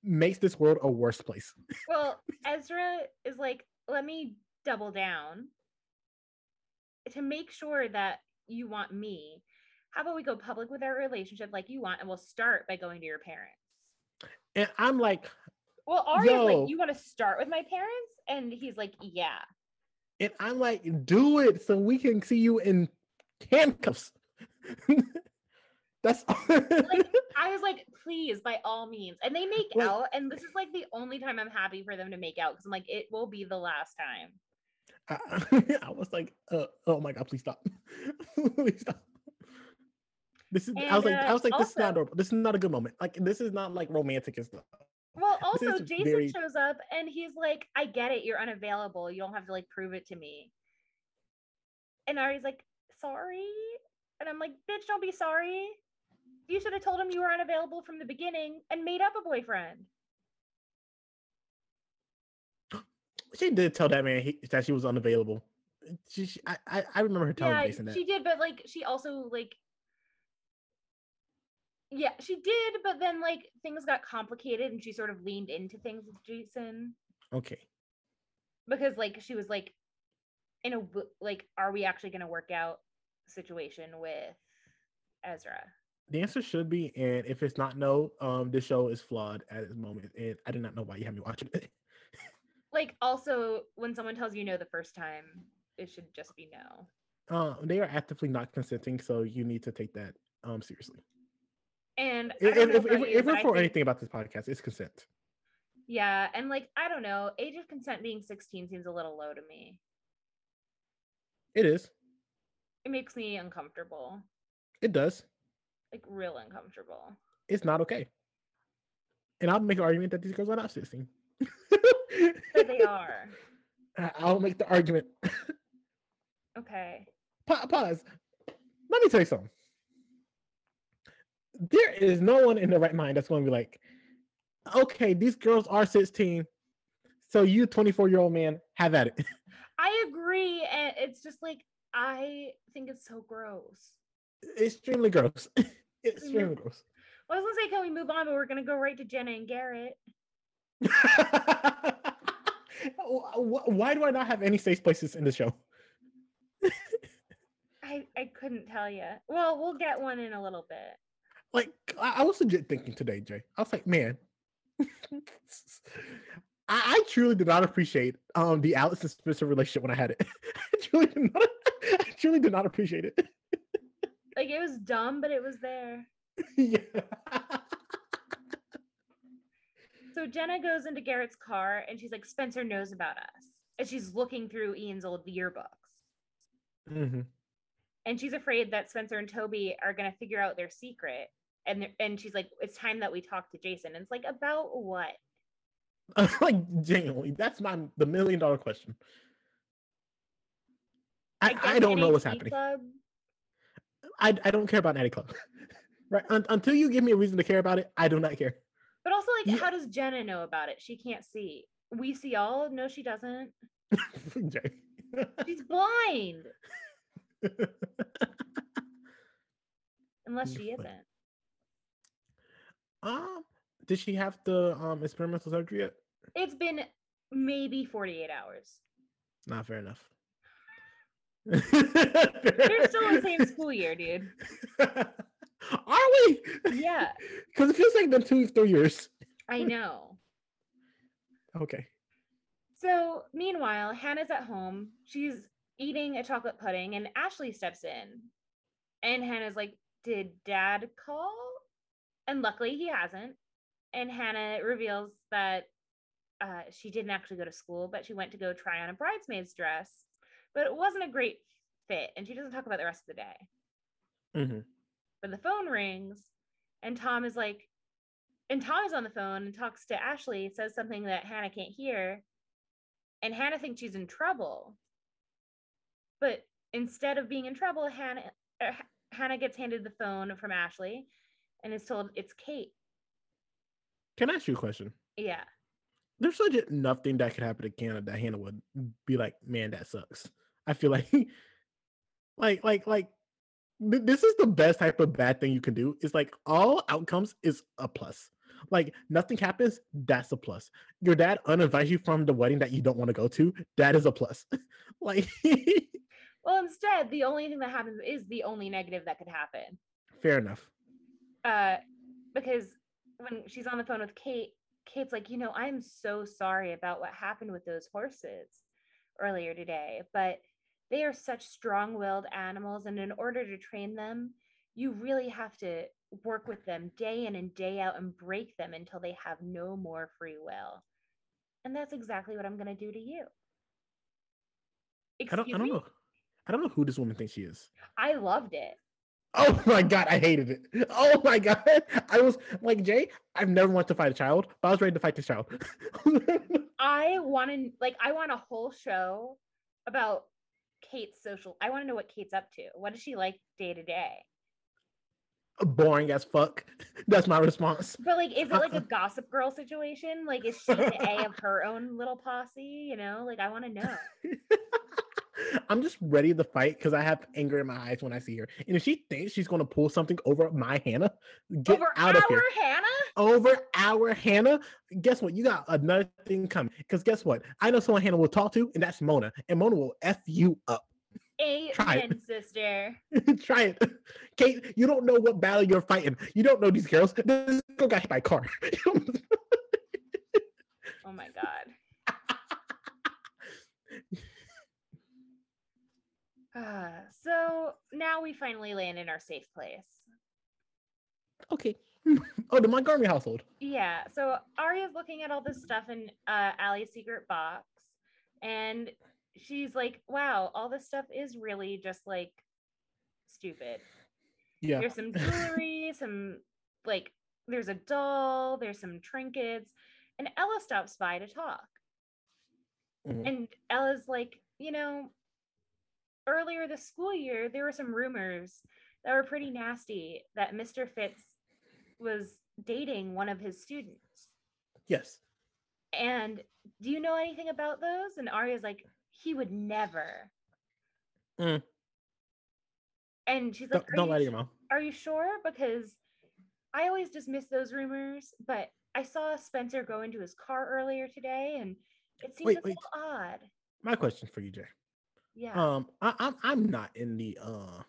makes this world a worse place. well ezra is like let me double down to make sure that you want me how about we go public with our relationship like you want and we'll start by going to your parents And I'm like, Well, Yo. like, you want to start with my parents? And he's like, yeah. And I'm like, do it so we can see you in handcuffs. That's I was like, please, by all means. And they make Like- out. And this is like the only time I'm happy for them to make out because I'm like, it will be the last time. I, I was like, uh, oh my god, please stop. please stop. This is I was like, uh, I was like, this is not also- This is not a good moment. Like this is not like romantic and stuff. Well, also, Jason very- shows up and he's like, I get it. You're unavailable. You don't have to like prove it to me. And Aria's like, sorry. And I'm like, bitch, don't be sorry. You should have told him you were unavailable from the beginning and made up a boyfriend. She did tell that man he, that she was unavailable. She, she I, I, I remember her telling yeah, Jason that. she did, but like she also like yeah, she did, but then like things got complicated and she sort of leaned into things with Jason okay. because like she was like in a like are we actually going to work out situation with Ezra? The answer should be, and if it's not no, um, this show is flawed at this moment, and I did not know why you had me watching it. Like also when someone tells you no the first time, it should just be no. Uh, they are actively not consenting, so you need to take that um seriously. And If, if, if, you, if we're for think- anything about this podcast, it's consent. yeah, and like I don't know, age of consent being 16 seems a little low to me. It is. It makes me uncomfortable. It does. Like real uncomfortable. It's not okay. And I'll make an argument that these girls are not 16. But they are. I'll make the argument. Okay. Pa- pause. Let me tell you something. There is no one in the right mind that's going to be like, okay, these girls are 16. So you, 24 year old man, have at it. I agree. And it's just like, I think it's so gross. Extremely gross. Extremely gross. I was gonna say, can we move on? But we're gonna go right to Jenna and Garrett. Why do I not have any safe places in the show? I, I couldn't tell you. Well, we'll get one in a little bit. Like I, I was legit thinking today, Jay. I was like, man, I, I, truly did not appreciate um the Alex and Spencer relationship when I had it. I truly did not. I truly did not appreciate it. Like it was dumb, but it was there. yeah. So Jenna goes into Garrett's car and she's like, Spencer knows about us. And she's looking through Ian's old yearbooks. Mm-hmm. And she's afraid that Spencer and Toby are going to figure out their secret. And, and she's like, it's time that we talk to Jason. And it's like, about what? like, genuinely, that's my the million dollar question. I, I, I don't know what's happening. Club. I, I don't care about Natty Club. right. Un- until you give me a reason to care about it, I do not care. But also, like, yeah. how does Jenna know about it? She can't see. We see all. No, she doesn't. She's blind. Unless she isn't. Um, did she have the um experimental surgery yet? It's been maybe 48 hours. Not fair enough. They're still in the same school year, dude. Are we? Yeah. Because it feels like been two, three years. I know. Okay. So meanwhile, Hanna's at home. She's eating a chocolate pudding, and Ashley steps in. And Hanna's like, Did dad call? And luckily he hasn't. And Hanna reveals that uh, she didn't actually go to school, but she went to go try on a bridesmaid's dress. But it wasn't a great fit. And she doesn't talk about the rest of the day. Mm-hmm. But the phone rings, and Tom is like, and Tom is on the phone and talks to Ashley, says something that Hanna can't hear. And Hanna thinks she's in trouble. But instead of being in trouble, Hanna uh, Hanna gets handed the phone from Ashley and is told it's Kate. Can I ask you a question? Yeah. There's legit nothing that could happen to Canada that Hanna would be like, man, that sucks. I feel like, like, like, like this is the best type of bad thing you can do. Is like all outcomes is a plus. Like nothing happens, that's a plus. Your dad uninvites you from the wedding that you don't want to go to, that is a plus. like Well, instead, the only thing that happens is the only negative that could happen. Fair enough. Uh because when she's on the phone with Kate, Kate's like, you know, I'm so sorry about what happened with those horses earlier today, but they are such strong-willed animals and in order to train them you really have to work with them day in and day out and break them until they have no more free will. And that's exactly what i'm going to do to you. I don't, I don't know. I don't know who this woman thinks she is. I loved it Oh my god, I hated it. Oh my god, I was like Jay. I've never wanted to fight a child, but I was ready to fight this child. I want to like I want a whole show about Kate's social. I want to know what Kate's up to. What is she like day to day? Boring as fuck. That's my response. But like, is it like a uh-uh. Gossip Girl situation? Like, is she the A of her own little posse? You know, like I want to know. I'm just ready to fight because I have anger in my eyes when I see her. And if she thinks she's going to pull something over my Hanna, get over out of here. Hanna? Over our Hanna? Guess what? You got another thing coming. Because guess what? I know someone Hanna will talk to, and that's Mona. And Mona will F you up. Amen, sister. Try it. Kate, you don't know what battle you're fighting. You don't know these girls. This girl got hit by a car. oh my God. Uh, so now we finally land in our safe place. Okay. oh, the Montgomery household. Yeah. So Aria's looking at all this stuff in uh, Ali's secret box, and she's like, "Wow, all this stuff is really just like stupid." Yeah. There's some jewelry, some like there's a doll, there's some trinkets, and Ella stops by to talk. Mm-hmm. And Ella's like, you know, earlier this school year, there were some rumors that were pretty nasty that Mr. Fitz was dating one of his students. Yes. And do you know anything about those? And Aria's like, he would never. Mm. And she's like, don't, don't lie to your mom. Are you sure? Because I always dismiss those rumors, but I saw Spencer go into his car earlier today and It seems Wait, a wait. little odd. My question for you, Jay. Yeah. Um, I, I'm I'm not in the uh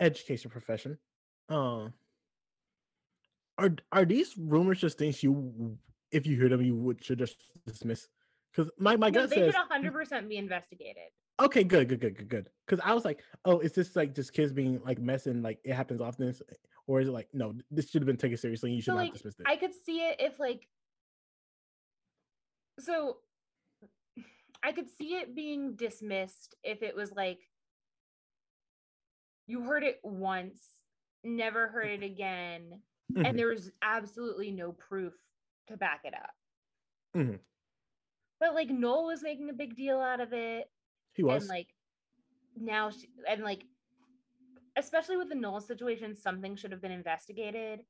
education profession. Um, are are these rumors just things you, if you hear them, you would should just dismiss? Because my my No, gut they says should hundred percent be investigated. okay, good, good, good, good, good. Because I was like, oh, is this like just kids being like messing? Like it happens often, or is it like no, this should have been taken seriously? and You should So not like dismiss it. I could see it if like so I could see it being dismissed if it was like you heard it once, never heard it again, Mhm. and there was absolutely no proof to back it up. Mhm. But like Noel was making a big deal out of it. he was. and like now she, and like especially with the Noel situation something should have been investigated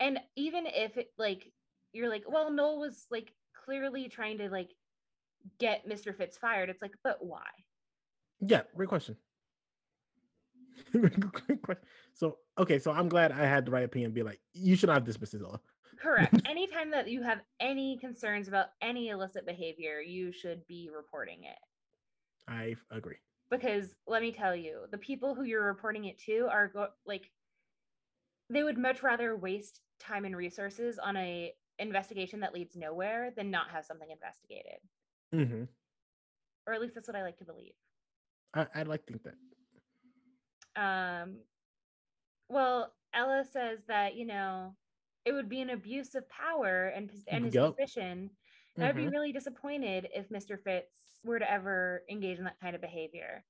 and even if it like you're like well Noel was like clearly trying to like get Mr. Fitz fired it's like but why Yeah, great question. Great question. So okay, so I'm glad I had the right opinion. Be like, you should not have dismissed this all. correct anytime that you have any concerns about any illicit behavior you should be reporting it I agree. because let me tell you the people who you're reporting it to are go- like they would much rather waste time and resources on a investigation that leads nowhere than not have something investigated hmm or at least that's what i like to believe I, I'd like to think that. um well ella says that you know it would be an abuse of power and and his Yup. position and i'd be really disappointed if mr fitz were to ever engage in that kind of behavior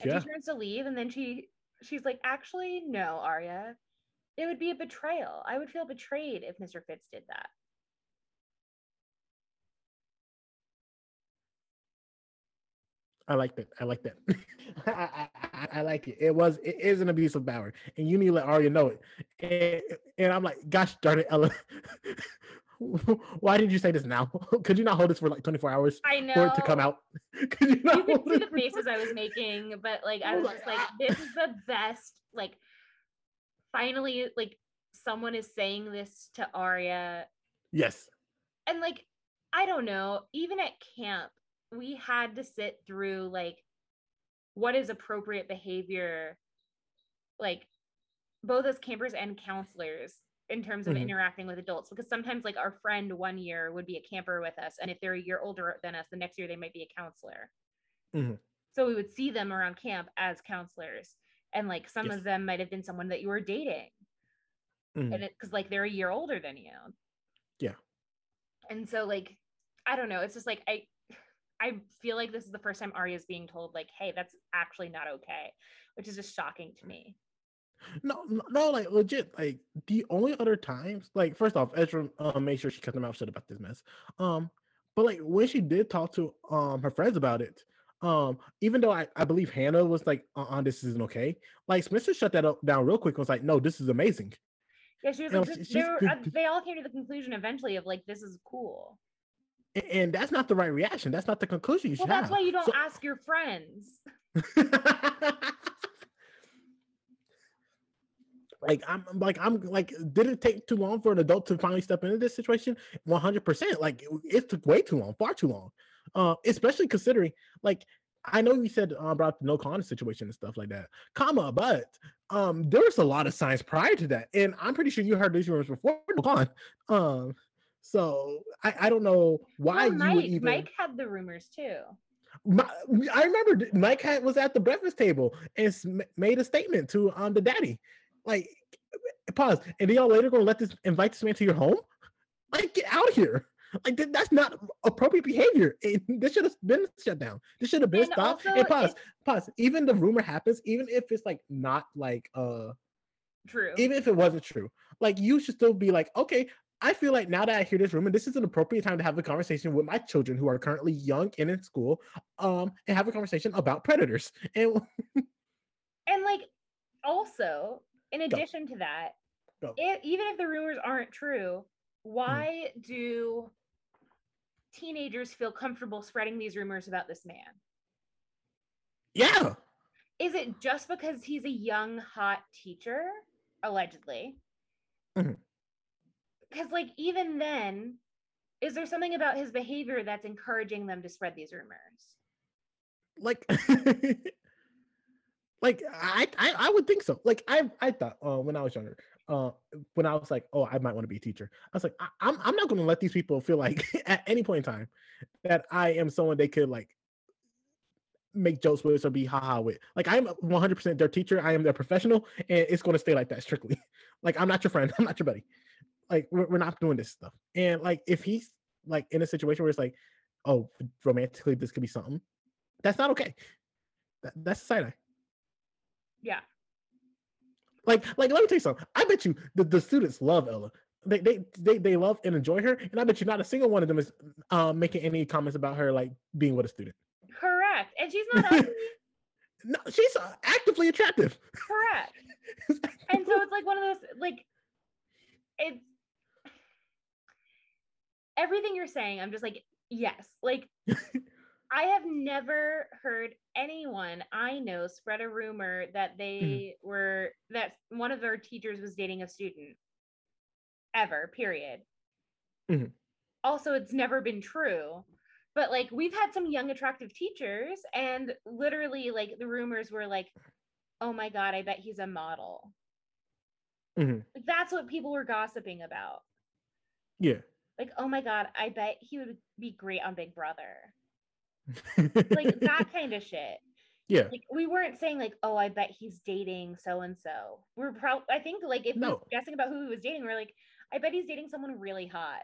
And Yeah, she turns to leave, and then she she's like, actually, no, Aria. It would be a betrayal. I would feel betrayed if Mr. Fitz did that. I like that. I like that. I, I, I, like it. It was it is an abuse of power, and you need to let Aria know it. And, and I'm like, gosh darn it, Ella. Why did you say this now? Could you not hold this for like 24 hours I know for it to come out? Could you not You could see the faces I was making, but like I was was like, just like, "Ah." this is the best. Like, finally, like someone is saying this to Aria, Yes. and like I don't know. Even at camp, we had to sit through like what is appropriate behavior, like both as campers and counselors in terms of Mhm. interacting with adults because sometimes like our friend one year would be a camper with us and if they're a year older than us the next year they might be a counselor Mhm. so we would see them around camp as counselors and like some Yes. of them might have been someone that you were dating Mhm. and because like they're a year older than you Yeah. and so like i don't know it's just like i i feel like this is the first time Aria's being told like hey that's actually not okay which is just shocking to me No, no, like legit. Like the only other times, like first off, Ezra uh, made sure she cut them out shut about this mess. Um, but like when she did talk to um her friends about it, um, even though I, I believe Hanna was like, uh, uh this isn't okay. Like Spencer shut that up, down real quick. and Was like, no, this is amazing. yeah she was like she- they, were, uh, they all came to the conclusion eventually of like this is cool And, that's not the right reaction. That's not the conclusion you should. well that's have. why you don't So- ask your friends like I'm like I'm like did it take too long for an adult to finally step into this situation? 100%. Like it, it took way too long, far too long. Uh especially considering like I know you said uh, about the Noel Kahn situation and stuff like that, comma, but um there was a lot of signs prior to that, and I'm pretty sure you heard these rumors before Noel Kahn. Um, so I, I don't know why Well, you mike would even. mike had the rumors too My, I remember Mike had, was at the breakfast table and made a statement to um the daddy, like pause. And y'all later gonna let this invite this man to your home? Like get out of here! Like th- that's not appropriate behavior. It, this should have been shut down. This should have been And stopped. also, and pause, it- pause. Even the rumor happens, even if it's like not like uh, true even if it wasn't true, like you should still be like, okay. I feel like now that I hear this rumor, this is an appropriate time to have a conversation with my children who are currently young and in school, um, and have a conversation about predators. And And like also, in addition to that, Go. even if the rumors aren't true, why do teenagers feel comfortable spreading these rumors about this man? yeah, Is it just because he's a young, hot teacher, allegedly? Mhm. Because, like, even then, is there something about his behavior that's encouraging them to spread these rumors? Like, like I, I I would think so. Like I I thought uh, when I was younger, uh, when I was like, oh, I might want to be a teacher. I was like, I, I'm I'm not going to let these people feel like at any point in time that I am someone they could like make jokes with or be haha with. Like I'm 100% their teacher. I am their professional, and it's going to stay like that strictly. like I'm not your friend. I'm not your buddy. Like we're, we're not doing this stuff. And like if he's like in a situation where it's like, oh, romantically this could be something, that's not okay. That, that's side eye. Yeah. Like, like, let me tell you something. I bet you the, the students love Ella. They, they they they love and enjoy her, and I bet you not a single one of them is um, making any comments about her like being with a student. Correct, and she's not ugly. no, she's uh, actively attractive. Correct, and so it's like one of those like it's everything you're saying. I'm just like yes, like I have never heard anyone I know spread a rumor that Mm-hmm. they were that one of their teachers was dating a student ever, period. Mhm. Also, it's never been true. But like we've had some young attractive teachers and literally like the rumors were like, "Oh my god, I bet he's a model." Mhm. Like that's what people were gossiping about. Yeah. Like, "Oh my god, I bet he would be great on Big Brother." Like that kind of shit. yeah. like we weren't saying like oh i bet he's dating so and so we're probably i think like if we No. were guessing about who he was dating we're like i bet he's dating someone really hot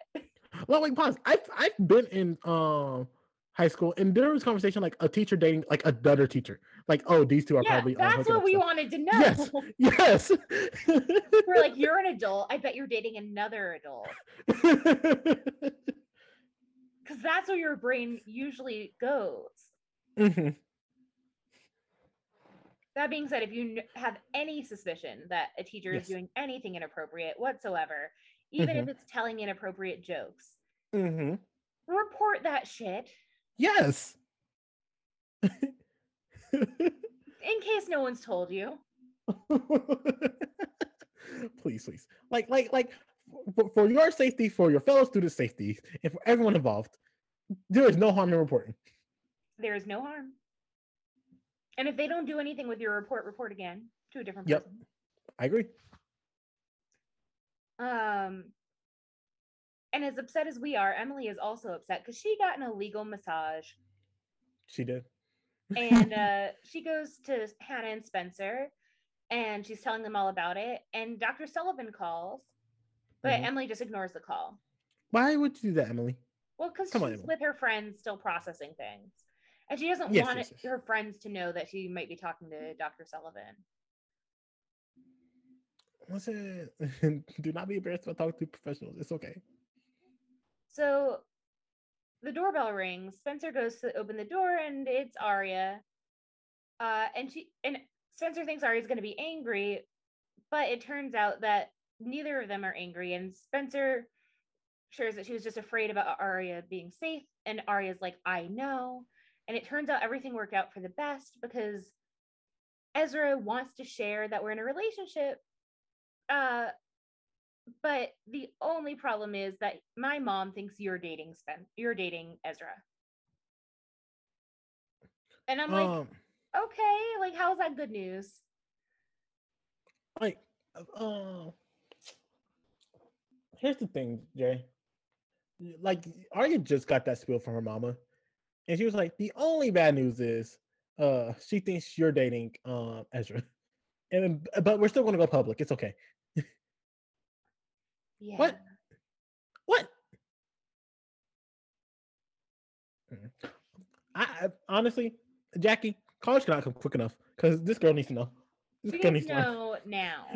Well, like pause. I've I've been in um high school, and there was conversation like a teacher dating like a another teacher. Like, oh, these two are yeah probably. that's what we stuff. wanted to know Yes. Yes. we're like you're an adult i bet you're dating another adult because that's where your brain usually goes Mhm. that being said if you have any suspicion that a teacher Yes. is doing anything inappropriate whatsoever even if it's telling inappropriate jokes Mhm. report that shit Yes. in case no one's told you please, please. Like, like, like, for, for your safety, for your fellow students' safety, and for everyone involved, there is no harm in reporting. there is no harm. And if they don't do anything with your report, report again to a different Yep. person. I agree. Um, and as upset as we are, Emily is also upset because she got an illegal massage, She did. and uh, she goes to Hanna and Spencer, and she's telling them all about it. And Dr. Sullivan calls, but Mhm. Emily just ignores the call. Why would you do that, Emily? Well, because Come on, she's with her friends still processing things. And she doesn't Yes, want yes, yes. her friends to know that she might be talking to Dr. Sullivan. Listen, do not be embarrassed about talking to professionals. It's okay. So the doorbell rings. Spencer goes to open the door, and it's Aria. Uh, and she and Spencer thinks Aria's going to be angry, but it turns out that neither of them are angry. And Spencer shares that she was just afraid about Aria being safe, and Aria's like, "I know." And it turns out everything worked out for the best because Ezra wants to share that we're in a relationship. Uh, but the only problem is that my mom thinks you're dating Spen you're dating Ezra. And I'm like, um, okay, like how's that good news? like, uh, here's the thing, Jay. Like, Aria just got that spiel from her mama, and she was like, "The only bad news is, uh, she thinks you're dating um Ezra, and but we're still going to go public. It's okay." Yeah. What? What? Mm. I, I honestly, Jackie, college cannot come quick enough because this girl needs to know. This She girl needs needs to to know. know now.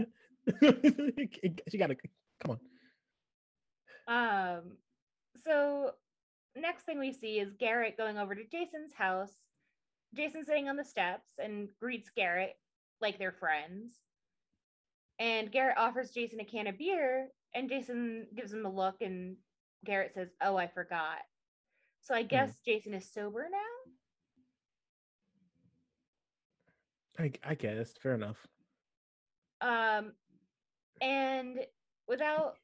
she gotta come on. Um, so next thing we see is Garrett going over to Jason's house. Jason's sitting on the steps and greets Garrett like they're friends. And Garrett offers Jason a can of beer, and Jason gives him a look, and Garrett says, Oh, I forgot. So I guess Jason is sober now. I, I guess fair enough. Um, and without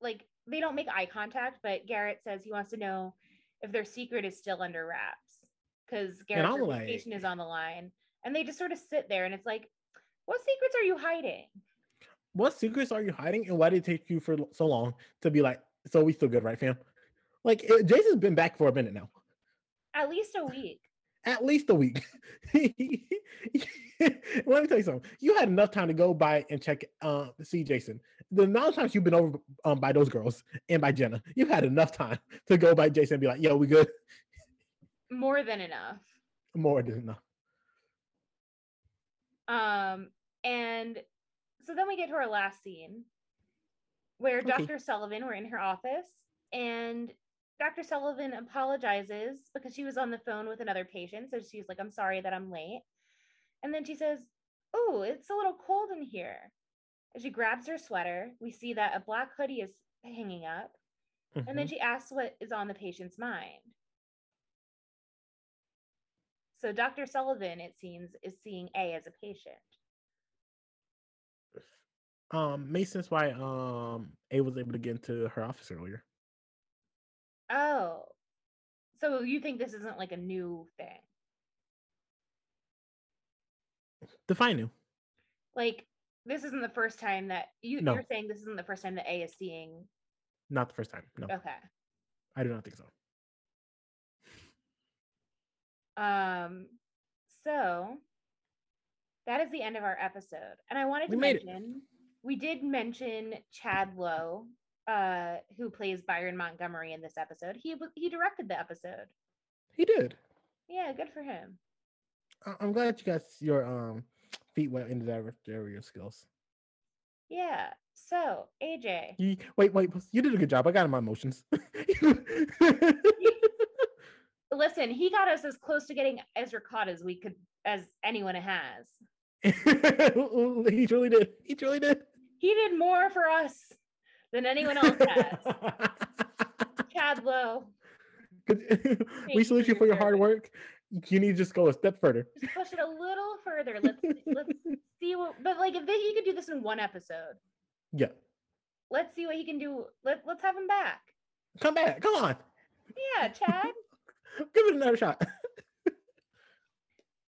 like they don't make eye contact, but Garrett says he wants to know if their secret is still under wraps because Garrett's reputation like- is on the line. And they just sort of sit there and it's like, what secrets are you hiding? What secrets are you hiding, and why did it take you for so long to be like, so we still good, right, fam? Like it- Jason's been back for a minute now, At least a week. at least a week. Let me tell you something. You had enough time to go by and check, uh, see Jason. The amount of times you've been over um, by those girls and by Jenna, you had enough time to go by Jason and be like, "Yo, we good." More than enough. More than enough. Um, and so then we get to our last scene where Okay. Dr. Sullivan, we're in her office, and Dr. Sullivan apologizes because she was on the phone with another patient. So she's like, I'm sorry that I'm late. And then she says, Oh, it's a little cold in here. And she grabs her sweater. We see that a black hoodie is hanging up. And then Mhm. she asks what is on the patient's mind. So Dr. Sullivan, it seems, is seeing A as a patient. Um, makes sense why um A was able to get into her office earlier. Oh. So you think this isn't like a new thing? Define new. Like this isn't the first time that you, No. you're saying this isn't the first time that A is seeing. Not the first time. No, Okay. I do not think so. Um so that is the end of our episode. And I wanted We to mention we did mention Chad Lowe, uh, who plays Byron Montgomery in this episode. He he directed the episode. He did. Yeah, good for him. I- I'm glad you got your um feet wet in the area skills. Yeah. So AJ, You, wait, wait, you did a good job. I got in my emotions. listen, he got us as close to getting Ezra caught as we could as anyone has. he truly did. He truly did. He did more for us than anyone else has. Chad Lowe, we salute you for your hard work. You need to just go a step further. just push it a little further. Let's let's see what. But like, if he could do this in one episode, Yeah. let's see what he can do. Let Let's have him back. Come back. Come on. Yeah, Chad. Give it another shot.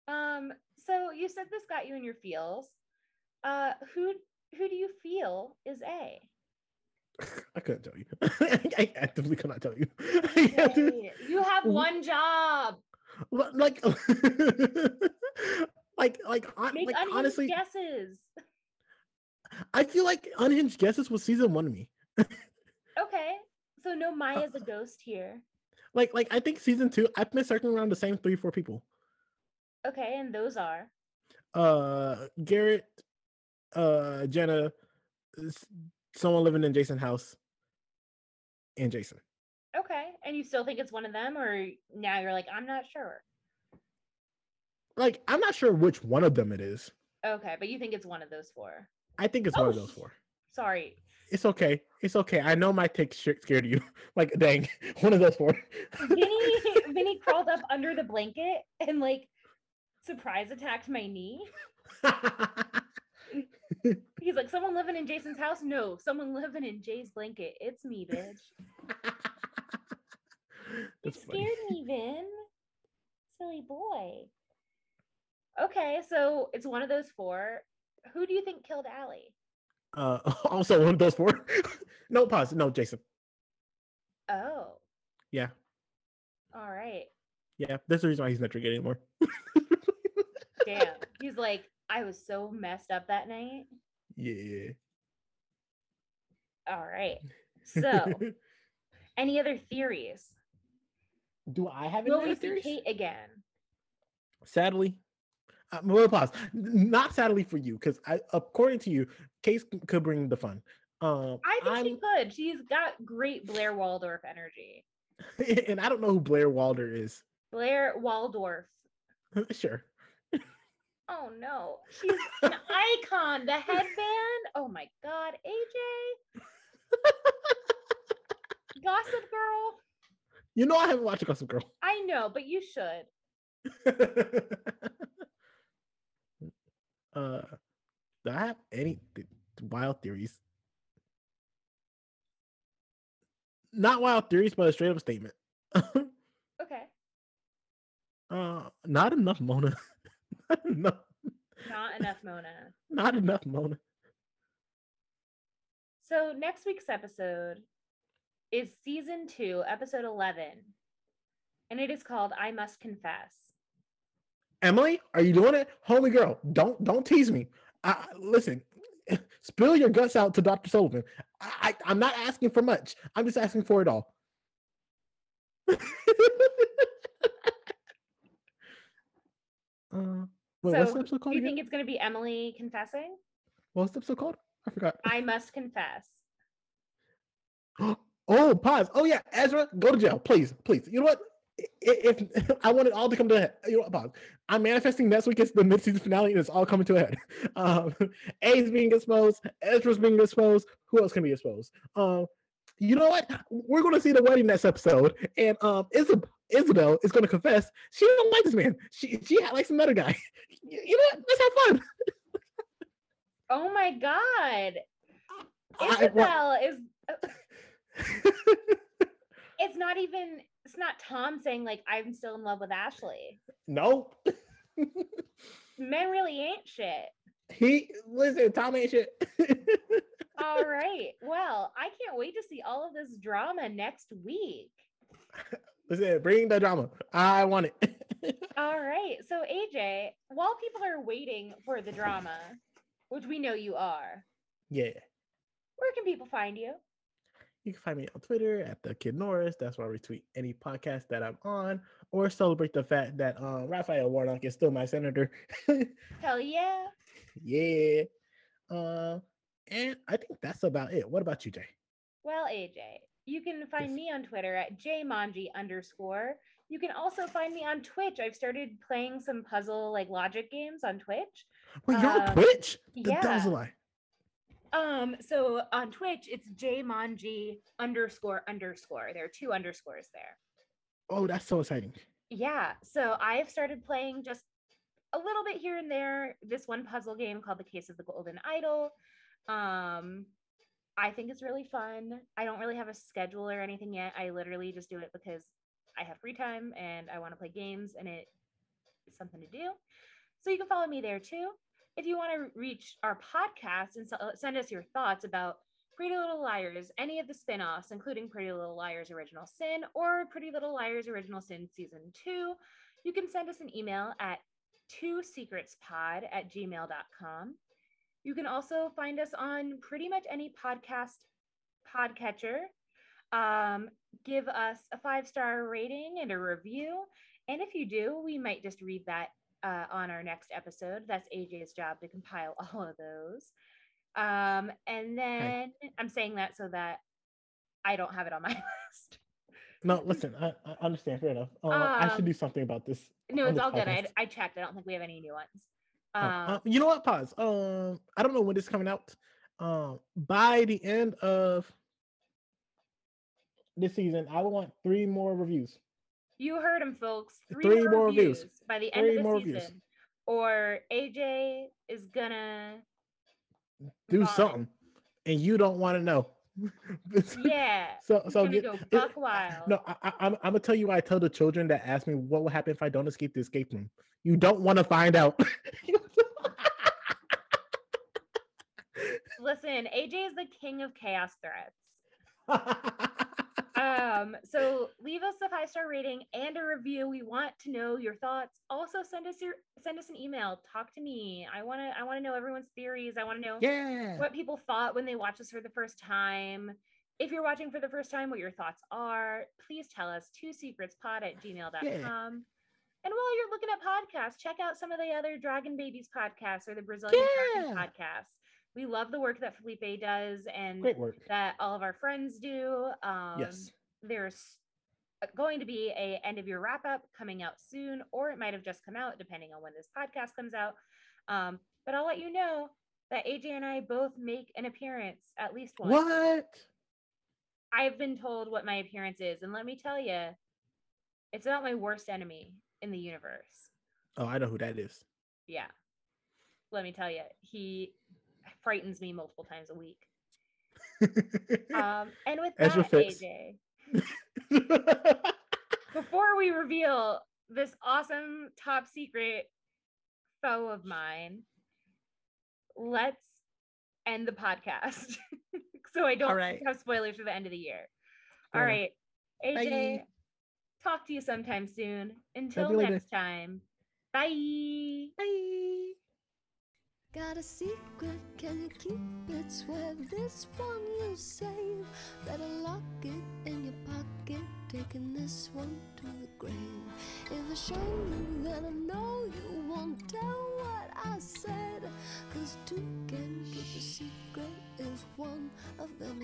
um. So you said this got you in your feels. Uh, who who do you feel is A? I couldn't tell you. I actively cannot tell you. I have to- Yay. You have one job. Li- like like like, Make like unhinged honestly guesses. i feel like unhinged guesses was season one of me Okay. So no Maya's a ghost here. like like i think season two i've been circling around the same three four people Okay, and those are uh garrett uh jenna someone living in jason's house and jason okay. And you still think it's one of them, or now you're like, I'm not sure. like i'm not sure which one of them it is Okay, but you think it's one of those four. i think it's one of Oh, those four Sorry. it's okay it's okay i know my take scared you like dang one of those four Vinny Vinny crawled up under the blanket and like surprise attacked my knee. He's like, someone living in Jason's house? No, someone living in Jay's blanket. It's me, bitch. You scared me, Vin. Silly boy. Okay, so it's one of those four. Who do you think killed Ali? Uh, also one of those four. no pause. No, Jason. Oh, Yeah, all right. yeah. That's the reason why he's not drinking anymore. Damn. He's like, I was so messed up that night. yeah. All right. So, any other theories? do I have any Will other we see theories? Kate again? Sadly, uh, well, pause. Not sadly for you, because according to you, Case could bring the fun. Um, I think I'm, she could. She's got great Blair Waldorf energy. and I don't know who Blair Waldorf is. Blair Waldorf. sure. Oh no, she's an icon. The headband. Oh my god, AJ. Gossip Girl. You know I haven't watched Gossip Girl. I know, but you should. uh, do I have any th- wild theories? not wild theories, but a straight up statement. Okay. uh, not enough Mona. not enough. Not enough Mona. Not enough Mona. So next week's episode is season two, episode 11. And it is called I Must Confess. Emily, are you doing it? Holy girl, don't don't tease me. I, listen, spill your guts out to Dr. Sullivan. I, I, am not asking for much. I'm just asking for it all. uh, wait, what's the so do you again? think it's going to be Emily confessing? What's the episode called? I forgot. I Must Confess. Oh, pause. Oh yeah, Ezra, go to jail, please, please. You know what? If, if I want it all to come to a head, you know what? Pause. I'm manifesting next week is the mid-season finale, and it's all coming to a head. Um, A's being exposed, Ezra's being exposed. Who else can be exposed? Um, you know what? We're going to see the wedding next episode, and um, Isab- Isabel is going to confess she don't like this man. She she likes another guy. You you know what? Let's have fun. Oh my God. I Isabel is, it's not even, it's not Tom saying, like, I'm still in love with Ashley. no, Men really ain't shit. he listen. Tom ain't shit. All right. Well, I can't wait to see all of this drama next week. Listen, bring the drama. I want it. All right. So, AJ, while people are waiting for the drama, which we know you are, yeah. where can people find you? You can find me on Twitter at the Kid Norris. That's where I retweet any podcast that I'm on or celebrate the fact that um, Raphael Warnock is still my senator. Hell yeah. yeah. Uh, and I think that's about it. What about you, Jay? Well, AJ, you can find Yes. me on Twitter at jmanji underscore. You can also find me on Twitch. I've started playing some puzzle like logic games on Twitch. Wait, you're on Uh, Twitch? Th- That was a yeah. lie. Um, so on Twitch, it's jmanji underscore underscore. There are two underscores there. Oh, that's so exciting. Yeah, so I've started playing just a little bit here and there. This one puzzle game called The Case of the Golden Idol. Um, I think it's really fun. I don't really have a schedule or anything yet. I literally just do it because I have free time and I want to play games and it is something to do. So you can follow me there too. If you want to reach our podcast and send us your thoughts about Pretty Little Liars, any of the spin-offs, including Pretty Little Liars Original Sin or Pretty Little Liars Original Sin Season 2, you can send us an email at two secretspod at gmail.com. You can also find us on pretty much any podcast podcatcher. Um, give us a five-star rating and a review. And if you do, we might just read that uh, on our next episode. That's AJ's job to compile all of those. Um, and then I'm saying that so that I don't have it on my list. No, listen, I, I understand. Fair enough. Uh, I should Um, do something about this. No, it's this all good. I. I checked. I don't think we have any new ones. Oh, Um, uh, you know what? Pause. Um, I don't know when this is coming out. Um, by the end of this season, I want three more reviews. you heard him, folks. Three, Three more reviews, reviews. by the end Three of more the reviews. season, or AJ is gonna. Do something, and you don't want to know. Yeah. So so get, go it- buck wild. No, I, I, I'm, I'm gonna tell you. I tell the children that ask me what will happen if I don't escape the escape room. You don't want to find out. Listen, AJ is the king of chaos threats. Um, so leave us a five star rating and a review. We want to know your thoughts. Also, send us your send us an email. Talk to me. I want to I want to know everyone's theories. I want to know yeah. what people thought when they watched this for the first time. If you're watching for the first time, what your thoughts are, please tell us two secretspod at gmail.com. And while you're looking at podcasts, check out some of the other Dragon Babies podcasts or the Brazilian Dragon Yeah. We love the work that Felipe does and Great work. that all of our friends do. Um, Yes. There's going to be a end of year wrap up coming out soon, or it might have just come out depending on when this podcast comes out. Um, but I'll let you know that AJ and I both make an appearance at least once. What? I've been told what my appearance is, and let me tell you, it's about my worst enemy in the universe. Oh, I know who that is. Yeah. Let me tell you, he frightens me multiple times a week. Um, and with Ezra that. AJ, before we reveal this awesome top secret foe of mine, let's end the podcast so I don't right. have spoilers for the end of the year. All right, AJ, Bye. talk to you sometime soon. Until later. next time, bye. Bye. Got a secret, can you keep it? Swear this one you'll save. Better lock it in your pocket, taking this one to the grave. If I show you, then I know you won't tell what I said. Cause two can keep a secret is one of them.